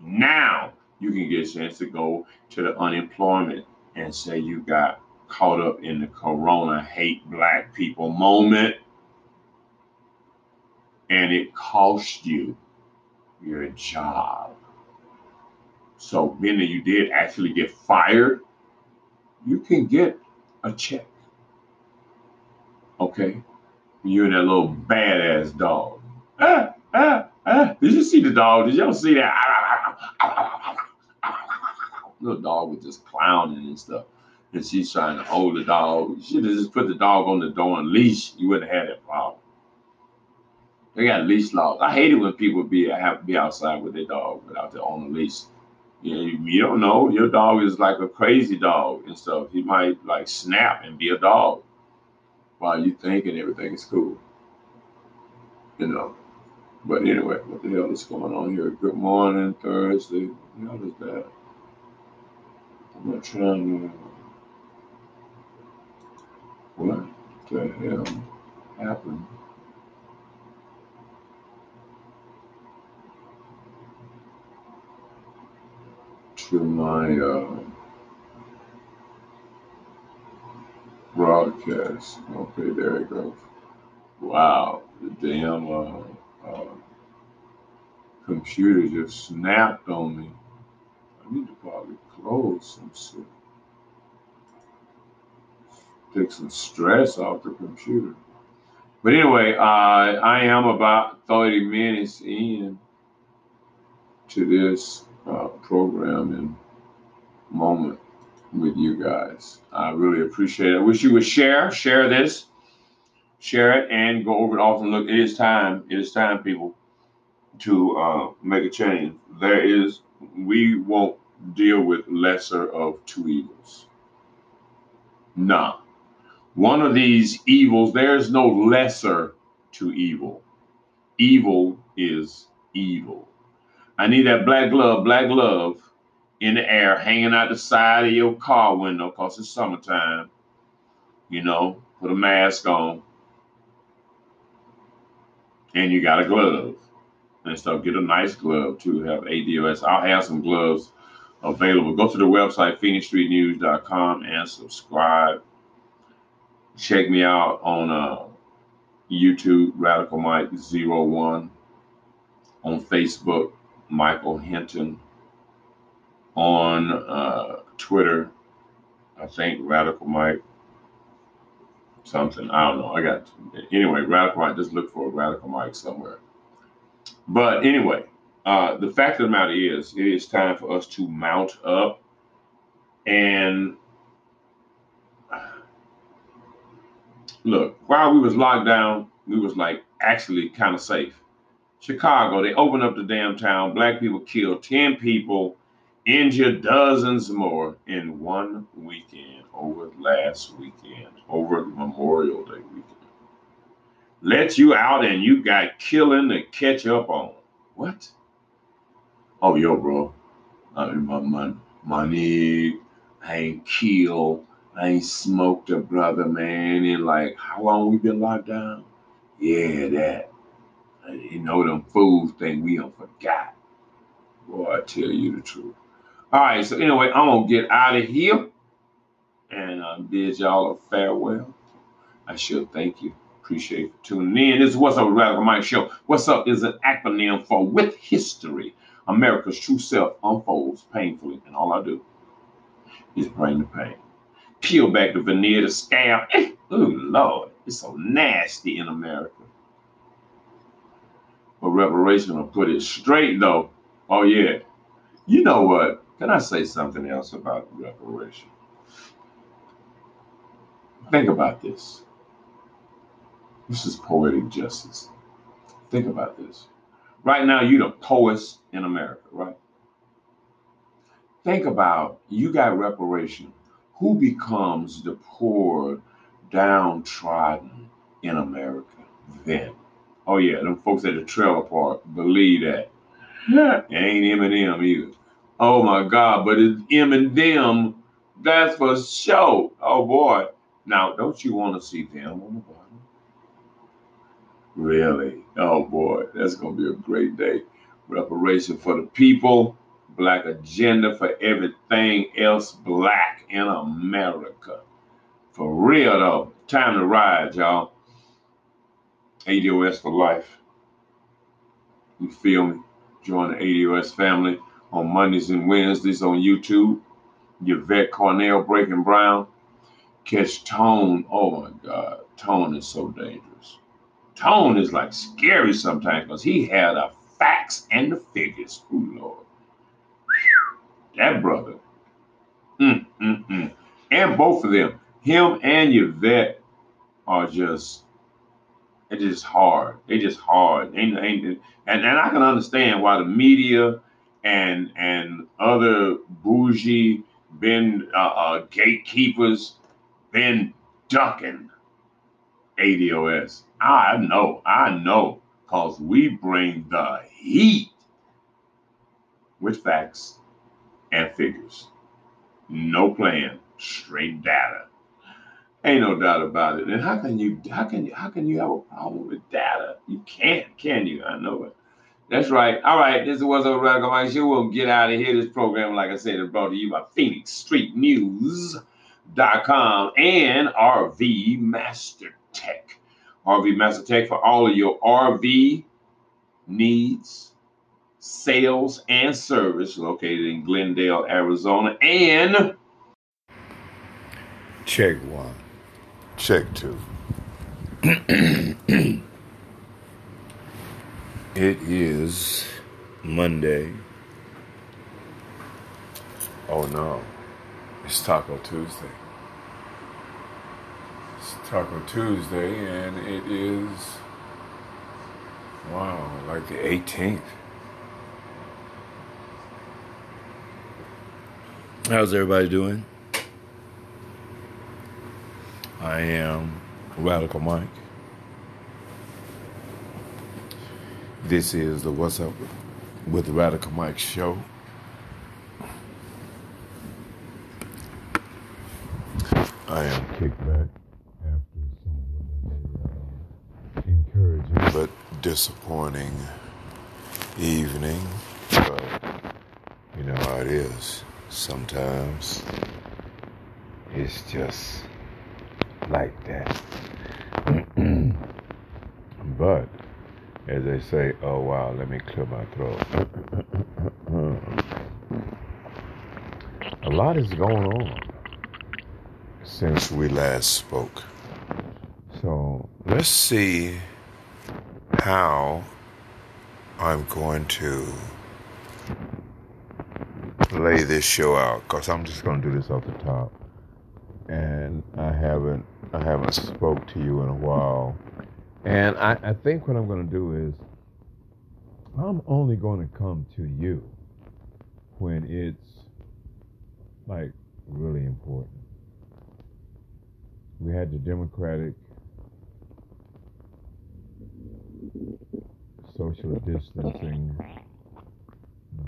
Now you can get a chance to go to the unemployment and say you got caught up in the corona hate black people moment and it cost you your job. So, meaning you did actually get fired, you can get a check. Okay? You and that little badass dog. Ah, ah, ah. Did you see the dog? Did y'all see that? Little dog was just clowning and stuff. And she's trying to hold the dog. she just put the dog on the door and leash. You wouldn't have had that problem. They got leash laws. I hate it when people be have be outside with their dog without their own leash. You, know, you don't know. Your dog is like a crazy dog and stuff. He might like snap and be a dog while you thinking everything is cool. You know. But anyway, what the hell is going on here? Good morning, Thursday. What is that? I'm not trying to. What the hell happened? To my uh, broadcast. Okay, there it goes. Wow, the damn uh, uh, computer just snapped on me. I need to probably close some shit. Take some stress off the computer. But anyway, uh, I am about 30 minutes in to this uh, program and moment with you guys. I really appreciate it. I wish you would share, share this share it, and go over it often. Look, it is time. It is time, people, to uh, make a change. There is, we won't deal with lesser of two evils. Nah. One of these evils, there's no lesser to evil. Evil is evil. I need that black glove, black glove in the air, hanging out the side of your car window because it's summertime. You know, put a mask on and you got a glove. And so get a nice glove to have ADOS. I'll have some gloves available. Go to the website, PhoenixStreetNews.com and subscribe. Check me out on uh, YouTube, Radical Mike 01. On Facebook, Michael Hinton. On uh, Twitter, I think Radical Mike something. I don't know. I got anyway. Radical Mike. Just look for a Radical Mike somewhere. But anyway, uh, the fact of the matter is, it is time for us to mount up and look. While we was locked down, we was like actually kind of safe. Chicago, they opened up the damn town. Black people killed ten people, injured dozens more in one weekend over last weekend, over Memorial Day weekend. Let you out and you got killing to catch up on. What? Oh, yo, bro. I mean, my, my, my I ain't killed. I ain't smoked a brother, man. And like, how long we been locked down? Yeah, that. You know, them fools think we don't forgot. Boy, I tell you the truth. All right, so anyway, I'm gonna get out of here and uh, bid y'all a farewell. I should thank you. Appreciate you tuning in. This is What's Up with Radical Mike Show. What's Up is an acronym for With History. America's true self unfolds painfully, and all I do is bring the pain. Peel back the veneer, the scab. Eh, oh, Lord, it's so nasty in America. But reparation will put it straight, though. Oh, yeah. You know what? Can I say something else about reparation? Think about this. This is poetic justice. Think about this. Right now, you're the poets in America, right? Think about you got reparation. Who becomes the poor, downtrodden in America then? Oh yeah, them folks at the trailer park believe that. It ain't Eminem either. Oh my God, but it's M and them. That's for sure. Oh boy. Now, don't you want to see them on the bottom? Really? Oh boy, that's gonna be a great day. Reparation for the people, black agenda for everything else black in America. For real though. Time to ride, y'all. ADOS for life. You feel me? Join the ADOS family on Mondays and Wednesdays on YouTube. Yvette Carnell Breaking Brown. Catch Tone. Oh my God. Tone is so dangerous. Tone is like scary sometimes because he had the facts and the figures. Oh Lord. That brother. Mm, mm, mm. And both of them, him and Yvette, are just it's just hard. They just hard. Ain't, ain't, and, and I can understand why the media and and other bougie been uh, uh, gatekeepers been ducking ADOS. I know, I know, cause we bring the heat with facts and figures. No plan, straight data. Ain't no doubt about it. And how can you how can you how can you have a problem with data? You can't, can you? I know it. That's right. All right, this is what's up, Radical Mike Show. We'll get out of here. This program, like I said, is brought to you by Phoenix Street News.com and RV Master Tech. RV Master Tech for all of your RV needs, sales, and service located in Glendale, Arizona, and Check one. Check two. it is Monday. Oh no, it's Taco Tuesday. It's Taco Tuesday, and it is, wow, like the 18th. How's everybody doing? I am Radical Mike. This is the What's Up with Radical Mike show. I am kicked back after a uh, encouraging but disappointing evening. But you know how it is. Sometimes it's just like that. but as they say, oh wow, let me clear my throat. A lot is going on since we last spoke. So let's see how I'm going to lay this show out because I'm just going to do this off the top. And I haven't I haven't spoke to you in a while. And I, I think what I'm going to do is I'm only going to come to you when it's like really important. We had the Democratic social distancing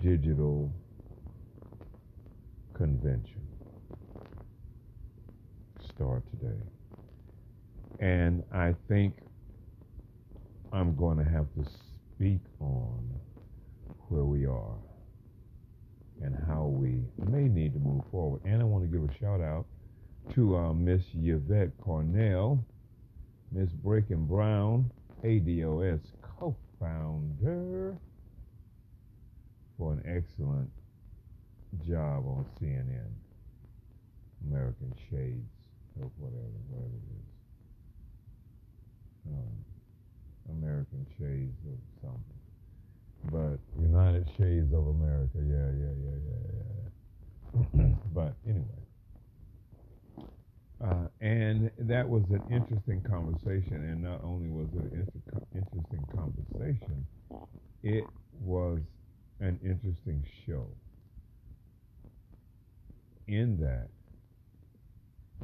digital convention start today. And I think I'm going to have to speak on where we are and how we may need to move forward. And I want to give a shout out to uh, Miss Yvette Carnell Miss Breaking Brown, ADOS co-founder, for an excellent job on CNN, American Shades or whatever, whatever it is. Um, American Shades of something. But United Shades of America, yeah, yeah, yeah, yeah, yeah. but anyway. Uh, and that was an interesting conversation. And not only was it an inter- interesting conversation, it was an interesting show. In that,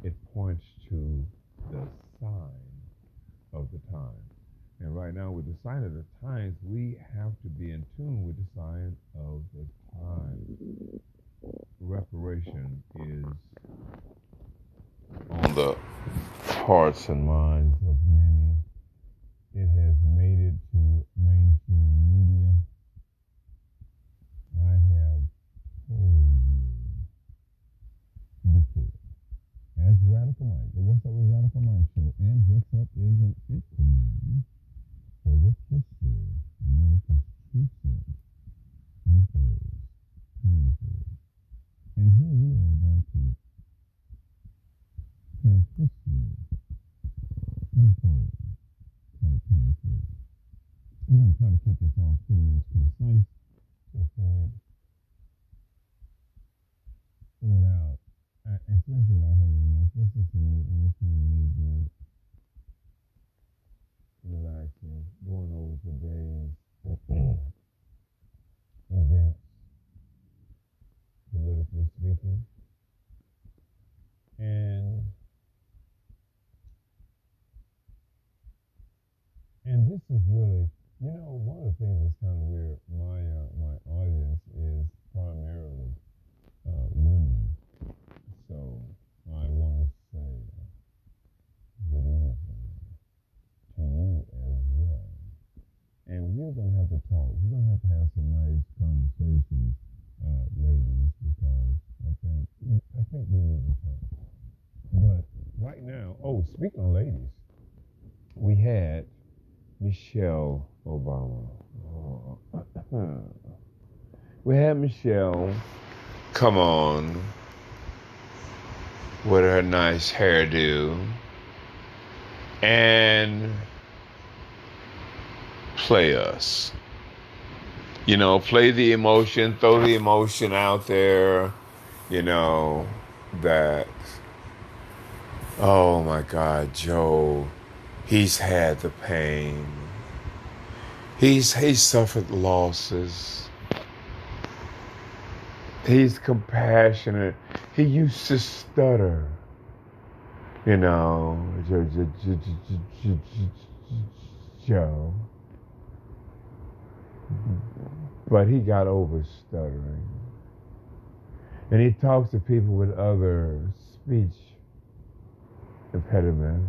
it points to the sign of the time. And right now, with the sign of the times, we have to be in tune with the sign of the time. Reparation is on the hearts and minds of many. It has made it to mainstream media. I have told you before. As Radical Mike, the What's Up with Radical Mike show, and What's Up is an acronym for what history America's true self. And here we are about to have history unfold quite painfully. I'm going to try to keep this all pretty concise without, especially without having enough. Let's just relate, let's relate relaxing, going over today's events, politically speaking. And and this is really, you know, one of the things that's kind of weird. My uh, my audience is primarily uh, women, so I want to say good evening to you as well. And we're going to have to talk. We're going to have to have some nice conversations, uh, ladies, because I think I think we need to talk. But right now, oh, speaking of ladies, we had Michelle Obama. we had Michelle come on with her nice hairdo and play us. You know, play the emotion, throw the emotion out there, you know, that, oh my God, Joe, he's had the pain. He's, he's suffered losses. He's compassionate. He used to stutter you know, Joe. But he got over stuttering. And he talks to people with other speech impediment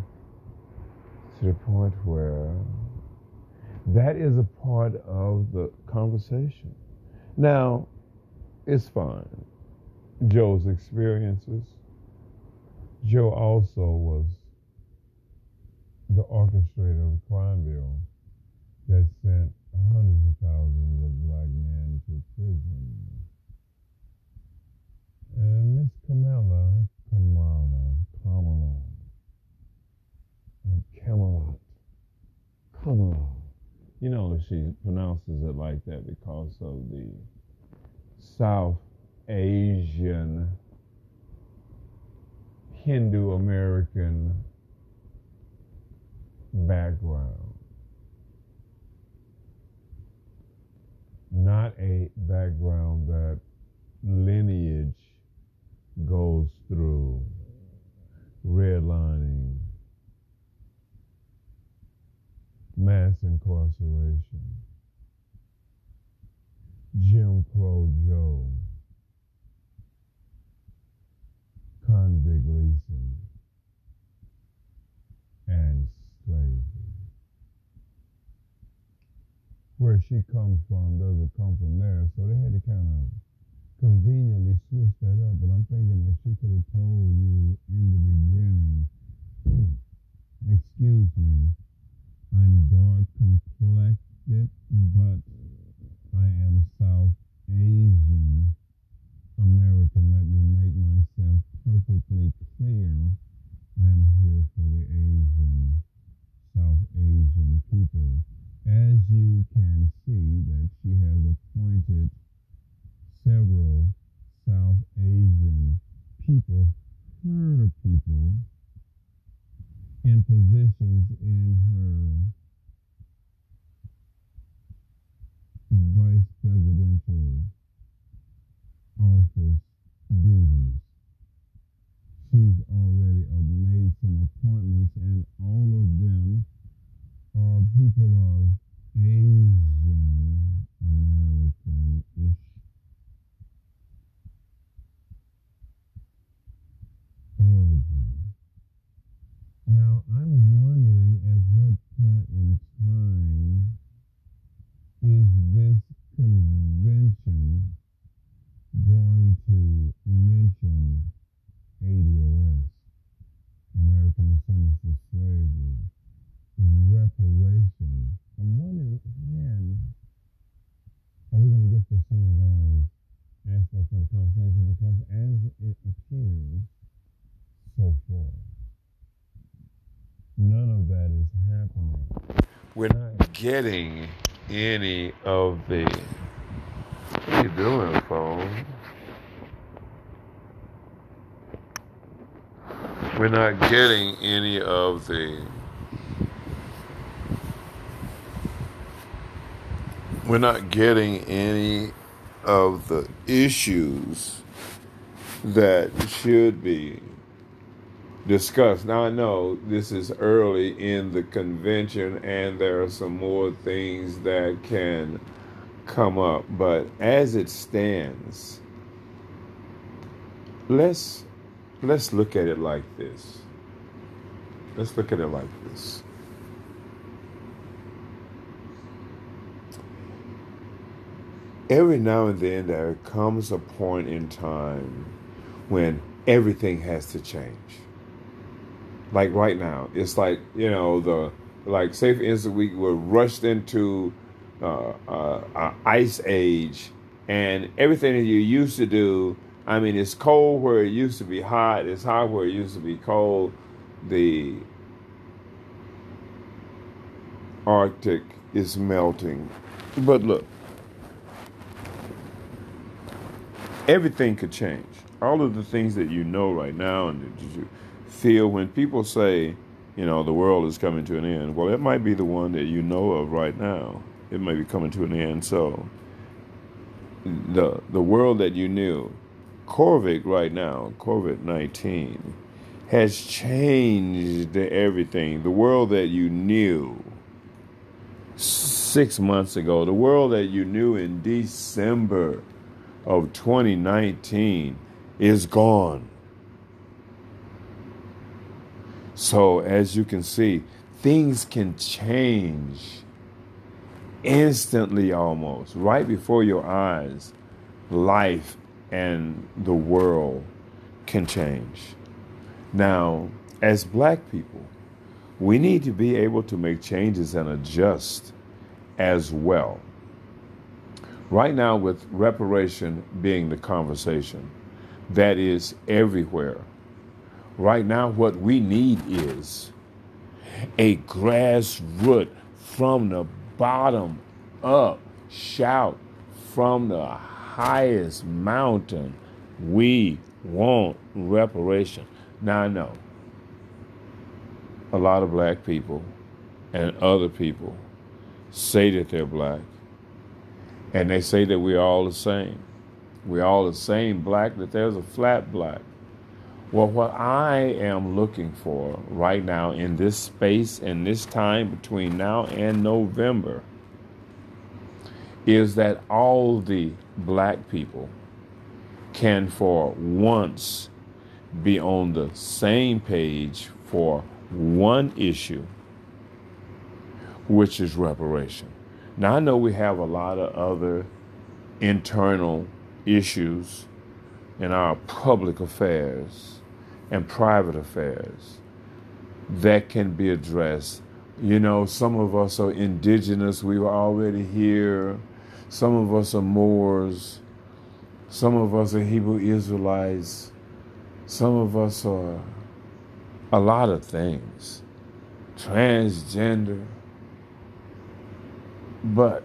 to the point where that is a part of the conversation. Now, it's fine. Joe's experiences, Joe also was the orchestrator of the crime bill that sent hundreds of thousands of black men to prison. And Miss Kamala, Kamala, Kamala, and Camelot, You know, she pronounces it like that because of the South Asian Hindu American background, not a background that lineage goes through redlining, mass incarceration, Jim Crow Joe. convict leasing, and slavery. Where she comes from doesn't come from there, so they had to kind of conveniently switch that up. But I'm thinking that she could have told you in the beginning, excuse me, I'm dark complected, but I am South Asian American. Let me make myself perfectly clear. I am here for the Asian, South Asian people. As you can see that she has appointed several South Asian people, her people, in positions in her vice presidential office duties. She's already uh, made some appointments, and all of them are people of Asian American-ish origin. Now, I'm wondering at what point in time is this convention going to mention ADOS, American Descendants of Slavery, reparation? I'm wondering when are we going to get to some of those aspects of the conversation because as it appears so far, none of that is happening. We're not getting any of the. What are you doing, phone? We're not getting any of the. We're not getting any of the issues that should be discussed. Now I know this is early in the convention and there are some more things that can come up, but as it stands, let's let's look at it like this. Let's look at it like this. Every now and then there comes a point in time when everything has to change like right now. It's like you know the like say for instance we were rushed into uh, uh, ice age, and everything that you used to do. I mean, it's cold where it used to be hot. It's hot where it used to be cold. The Arctic is melting, but look, everything could change. All of the things that you know right now and that you feel when people say, you know, the world is coming to an end. Well, it might be the one that you know of right now. It may be coming to an end. So, the the world that you knew, COVID right now, COVID nineteen, has changed everything. The world that you knew six months ago, the world that you knew in December of 2019, is gone. So, as you can see, things can change instantly almost, right before your eyes. Life and the world can change. Now, as black people, we need to be able to make changes and adjust as well. Right now, with reparation being the conversation, that is everywhere Right now, what we need is a grassroots from the bottom up shout from the highest mountain. We want reparation. Now, I know a lot of black people and other people say that they're black, and they say that we're all the same. We're all the same black, that there's a flat black. Well, what I am looking for right now in this space and this time between now and November is that all the black people can for once be on the same page for one issue, which is reparation. Now, I know we have a lot of other internal issues in our public affairs and private affairs that can be addressed. You know, some of us are indigenous, we were already here. Some of us are Moors. Some of us are Hebrew Israelites. Some of us are a lot of things. Transgender. But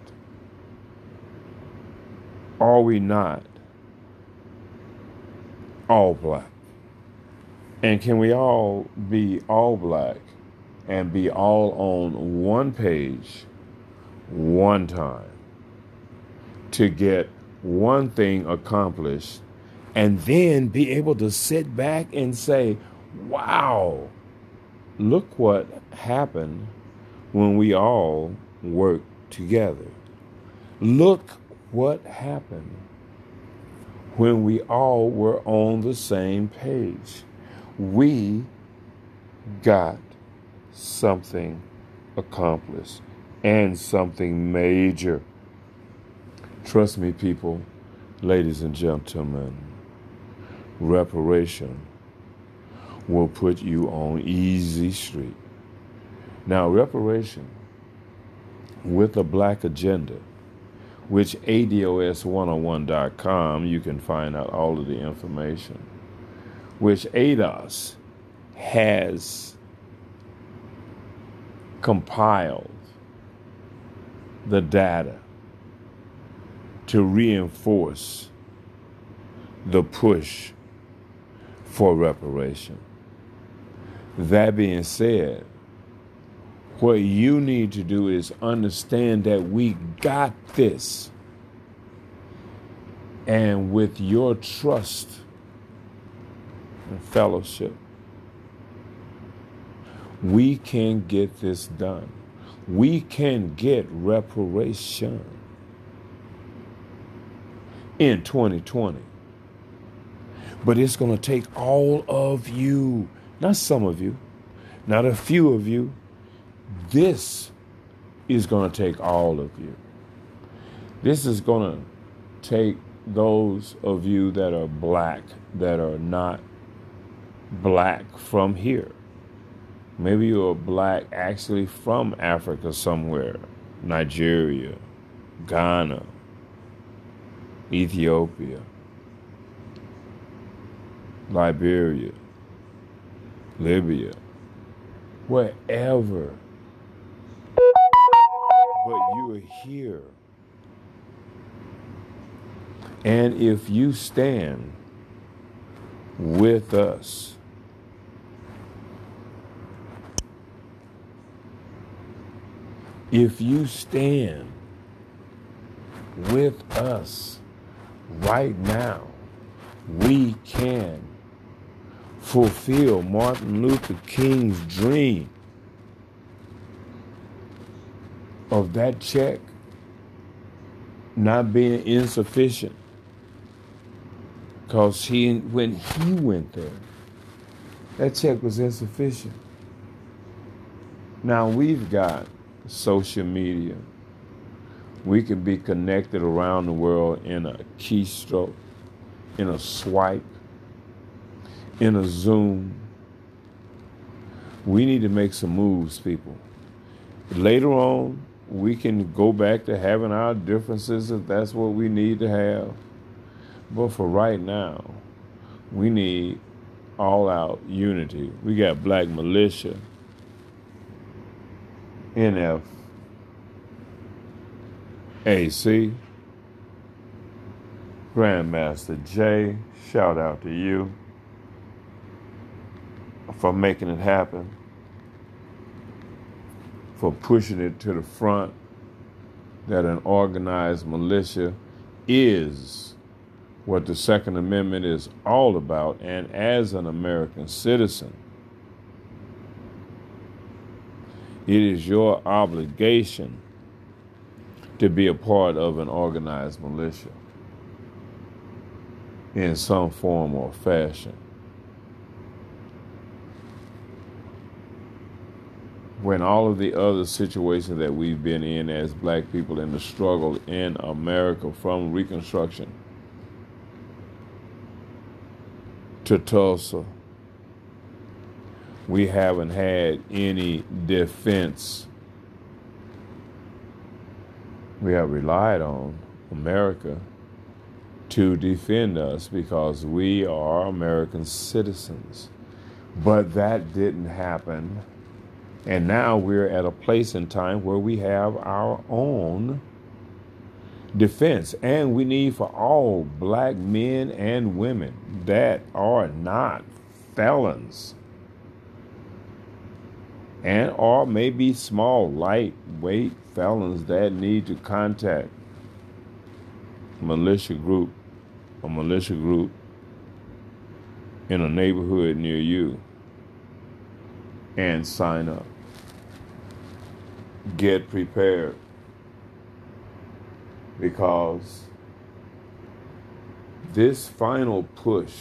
are we not all black? And can we all be all black and be all on one page one time to get one thing accomplished and then be able to sit back and say, wow, look what happened when we all work together. Look what happened when we all were on the same page we got something accomplished and something major. Trust me, people, ladies and gentlemen, reparation will put you on easy street. Now, reparation with a black agenda, which ADOS101.com, you can find out all of the information which ADOS has compiled the data to reinforce the push for reparation. That being said, what you need to do is understand that we got this. And with your trust and fellowship, we can get this done. We can get reparation in 2020. But it's going to take all of you, not some of you, not a few of you. This is going to take all of you. This is going to take those of you that are black, that are not black from here. Maybe you're black actually from Africa somewhere, Nigeria, Ghana, Ethiopia, Liberia, Libya, wherever. But you are here. And if you stand with us, If you stand with us right now, we can fulfill Martin Luther King's dream of that check not being insufficient. Because he, when he went there, that check was insufficient. Now we've got social media. We can be connected around the world in a keystroke, in a swipe, in a Zoom. We need to make some moves, people. Later on, we can go back to having our differences if that's what we need to have. But for right now, we need all out unity. We got black militia NF AC Grandmaster Jay, shout out to you for making it happen, for pushing it to the front that an organized militia is what the Second Amendment is all about, and as an American citizen, It is your obligation to be a part of an organized militia in some form or fashion. When all of the other situations that we've been in as black people in the struggle in America from Reconstruction to Tulsa, we haven't had any defense. We have relied on America to defend us because we are American citizens. But that didn't happen. And now we're at a place in time where we have our own defense. And we need for all black men and women that are not felons and or maybe small, lightweight felons that need to contact militia group, a militia group in a neighborhood near you and sign up. Get prepared because this final push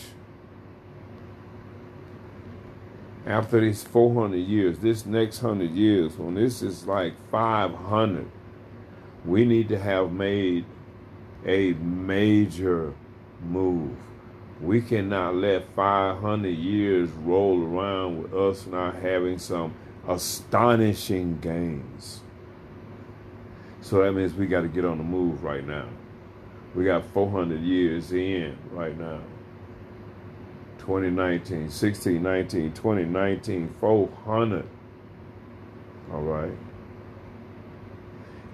after these 400 years, this next 100 years, when this is like 500, we need to have made a major move. We cannot let 500 years roll around with us not having some astonishing gains. So that means we got to get on the move right now. We got 400 years in right now. 2019, 16, 19, 2019, 400. All right.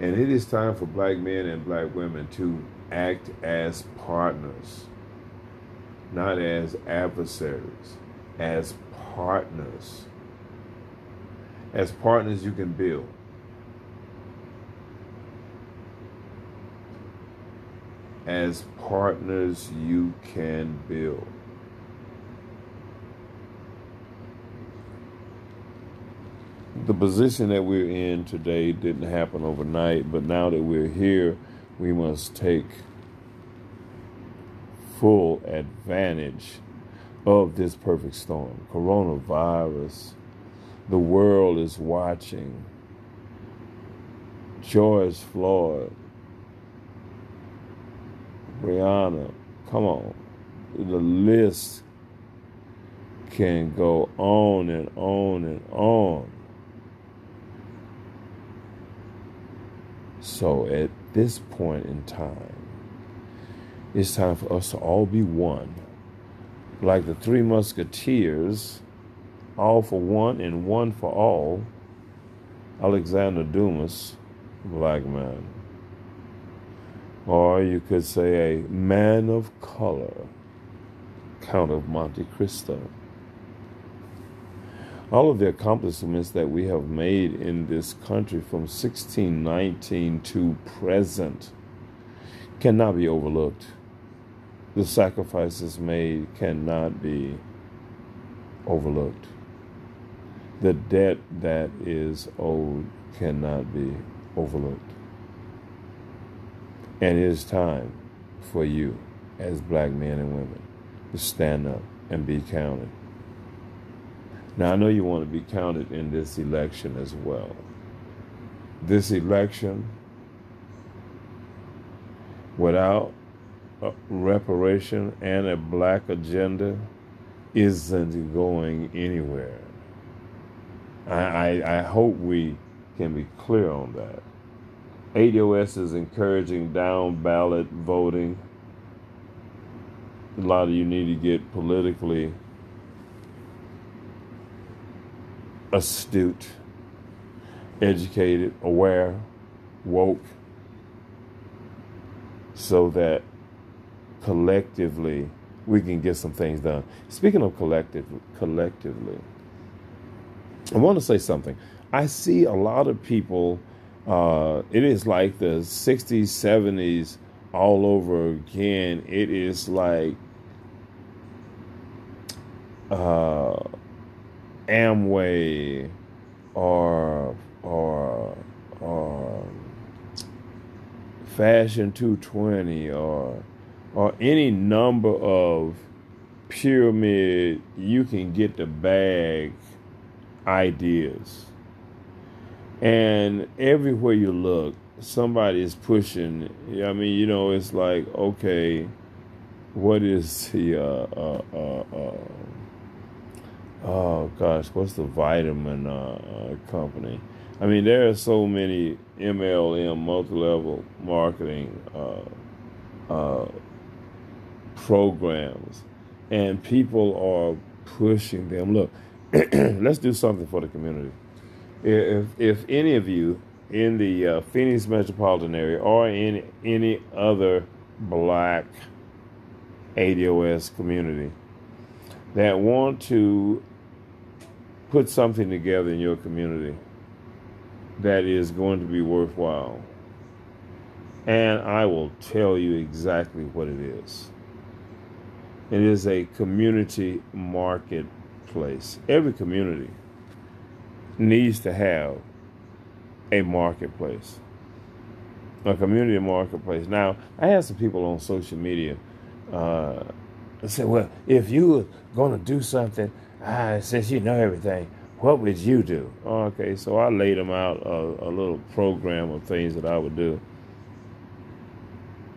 And it is time for black men and black women to act as partners, not as adversaries, as partners. As partners, you can build. As partners, you can build. The position that we're in today didn't happen overnight, but now that we're here, we must take full advantage of this perfect storm. Coronavirus, the world is watching. George Floyd, Breonna, come on. The list can go on and on and on. So at this point in time, it's time for us to all be one. Like the three musketeers, all for one and one for all. Alexander Dumas, black man. Or you could say a man of color, Count of Monte Cristo all of the accomplishments that we have made in this country from 1619 to present cannot be overlooked. The sacrifices made cannot be overlooked. The debt that is owed cannot be overlooked. And it is time for you, as black men and women, to stand up and be counted. Now, I know you want to be counted in this election as well. This election, without reparation and a black agenda, isn't going anywhere. I, I, I hope we can be clear on that. ADOS is encouraging down ballot voting. A lot of you need to get politically astute, educated, aware, woke, so that collectively we can get some things done. Speaking of collective, collectively, I want to say something. I see a lot of people. Uh, it is like the '60s, '70s all over again. It is like uh, Amway or or or Fashion 220 or or any number of pyramid you can get the bag ideas. And everywhere you look, somebody is pushing. I mean, you know, it's like, okay, what is the uh, uh, uh, uh oh gosh, what's the vitamin uh, company? I mean, there are so many MLM, multi-level marketing uh, uh, programs, and people are pushing them. Look, let's do something for the community. If if any of you in the uh, Phoenix metropolitan area or in any other black ADOS community that want to put something together in your community that is going to be worthwhile. And I will tell you exactly what it is. It is a community marketplace. Every community needs to have a marketplace, a community marketplace. Now, I have some people on social media uh, say, well, if you were going to do something, I since you know everything, what would you do? Okay, so I laid them out a, a little program of things that I would do.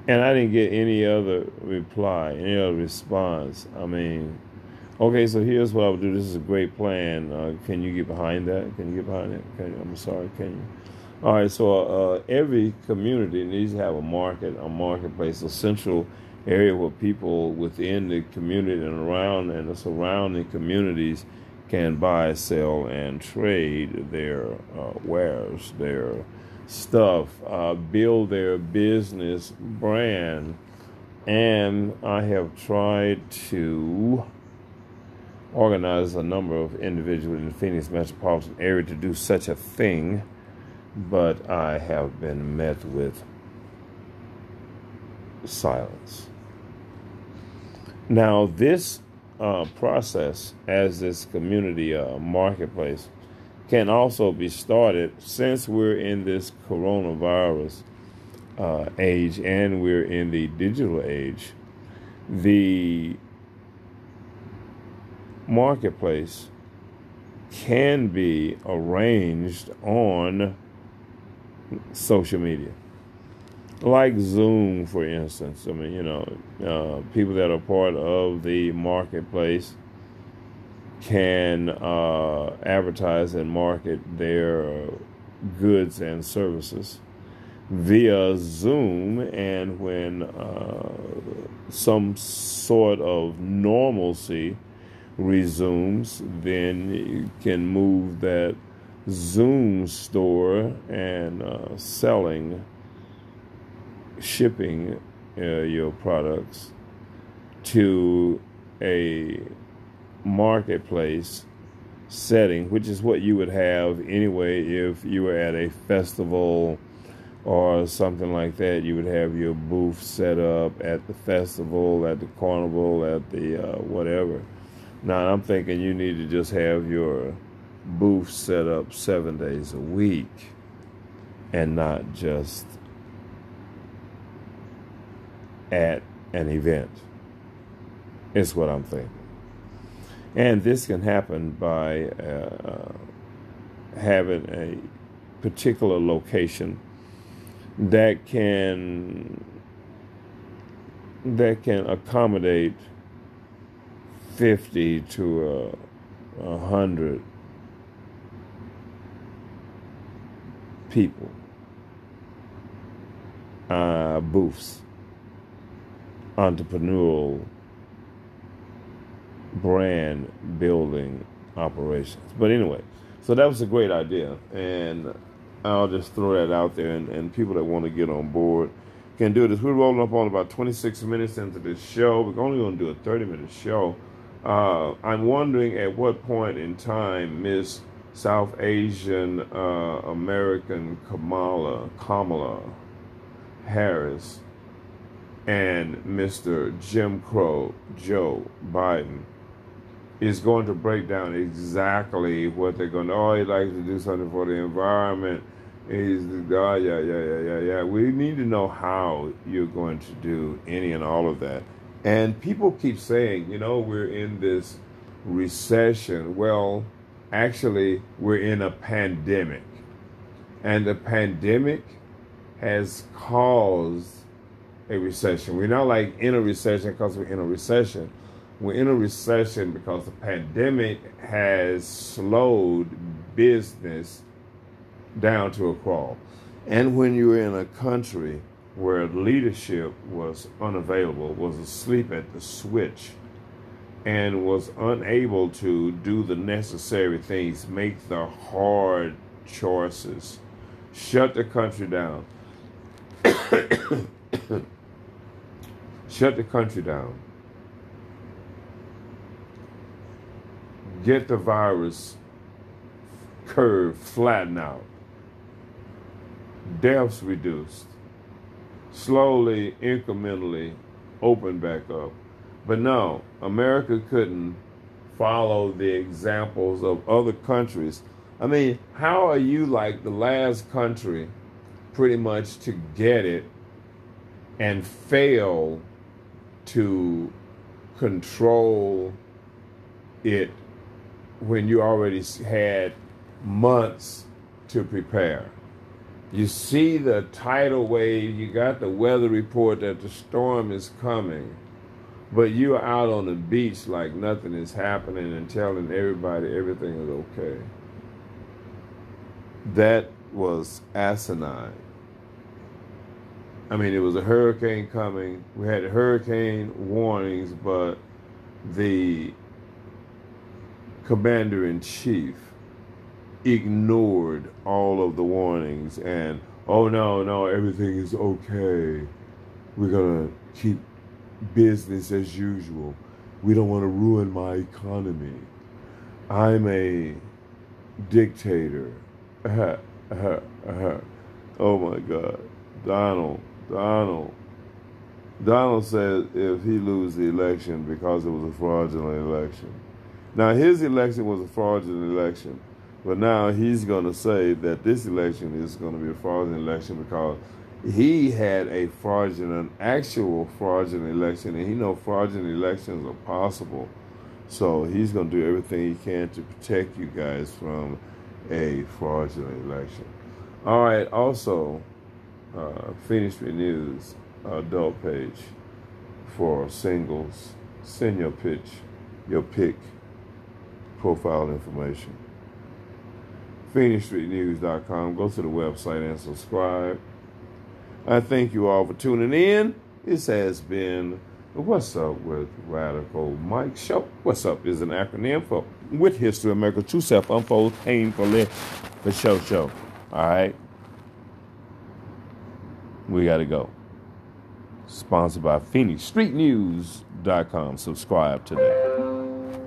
And I didn't get any other reply, any other response. I mean, okay, so here's what I would do. This is a great plan. Uh, can you get behind that? Can you get behind it? Can you? I'm sorry, can you? All right, so uh, every community needs to have a market, a marketplace, a central area where people within the community and around and the surrounding communities can buy, sell, and trade their uh, wares, their stuff, uh, build their business brand. And I have tried to organize a number of individuals in the Phoenix metropolitan area to do such a thing, but I have been met with silence. Now, this uh, process as this community uh, marketplace can also be started since we're in this coronavirus uh, age and we're in the digital age. The marketplace can be arranged on social media like Zoom, for instance. I mean, you know, uh, people that are part of the marketplace can uh, advertise and market their goods and services via Zoom, and when uh, some sort of normalcy resumes, then you can move that Zoom store and uh, selling shipping uh, your products to a marketplace setting, which is what you would have anyway if you were at a festival or something like that. You would have your booth set up at the festival, at the carnival, at the uh, whatever. Now, I'm thinking you need to just have your booth set up seven days a week and not just at an event, is what I'm thinking. And this can happen by uh, having a particular location that can that can accommodate 50 to a, a hundred people uh, booths entrepreneurial brand building operations. But anyway, so that was a great idea. And I'll just throw that out there. And, and people that want to get on board can do this. We're rolling up on about 26 minutes into this show. We're only going to do a 30 minute show. Uh, I'm wondering at what point in time Miss South Asian uh, American Kamala, Kamala Harris and Mr. Jim Crow Joe Biden is going to break down exactly what they're going to. Oh, he likes to do something for the environment. He's oh yeah yeah yeah yeah yeah. We need to know how you're going to do any and all of that. And people keep saying, you know, we're in this recession. Well, actually, we're in a pandemic, and the pandemic has caused a recession. We're not like in a recession because we're in a recession, we're in a recession because the pandemic has slowed business down to a crawl. And when you're in a country where leadership was unavailable, was asleep at the switch, and was unable to do the necessary things, make the hard choices, shut the country down. Shut the country down. Get the virus curve flatten out. Deaths reduced. Slowly, incrementally open back up. But no, America couldn't follow the examples of other countries. I mean, how are you like the last country pretty much to get it and fail to control it when you already had months to prepare? You see the tidal wave, you got the weather report that the storm is coming but you're out on the beach like nothing is happening and telling everybody everything is okay. That was asinine. I mean, it was a hurricane coming. We had hurricane warnings, but the commander in chief ignored all of the warnings and, oh no, no, everything is okay. We're going to keep business as usual. We don't want to ruin my economy. I'm a dictator. oh my God. Donald, Donald. Donald said if he loses the election because it was a fraudulent election. Now, his election was a fraudulent election, but now he's going to say that this election is going to be a fraudulent election because he had a fraudulent, actual fraudulent election, and he know fraudulent elections are possible. So he's going to do everything he can to protect you guys from a fraudulent election. All right. Also, uh, Phoenix Street News adult page for singles. Send your pitch, your pick, profile information. PhoenixStreetNews.com. Go to the website and subscribe. I thank you all for tuning in. This has been What's Up with Radical Mike Show. What's Up is an acronym for With History America True Self Unfolds Painfully for Show Show. All right. We got to go. Sponsored by PhoenixStreetNews.com. Subscribe today.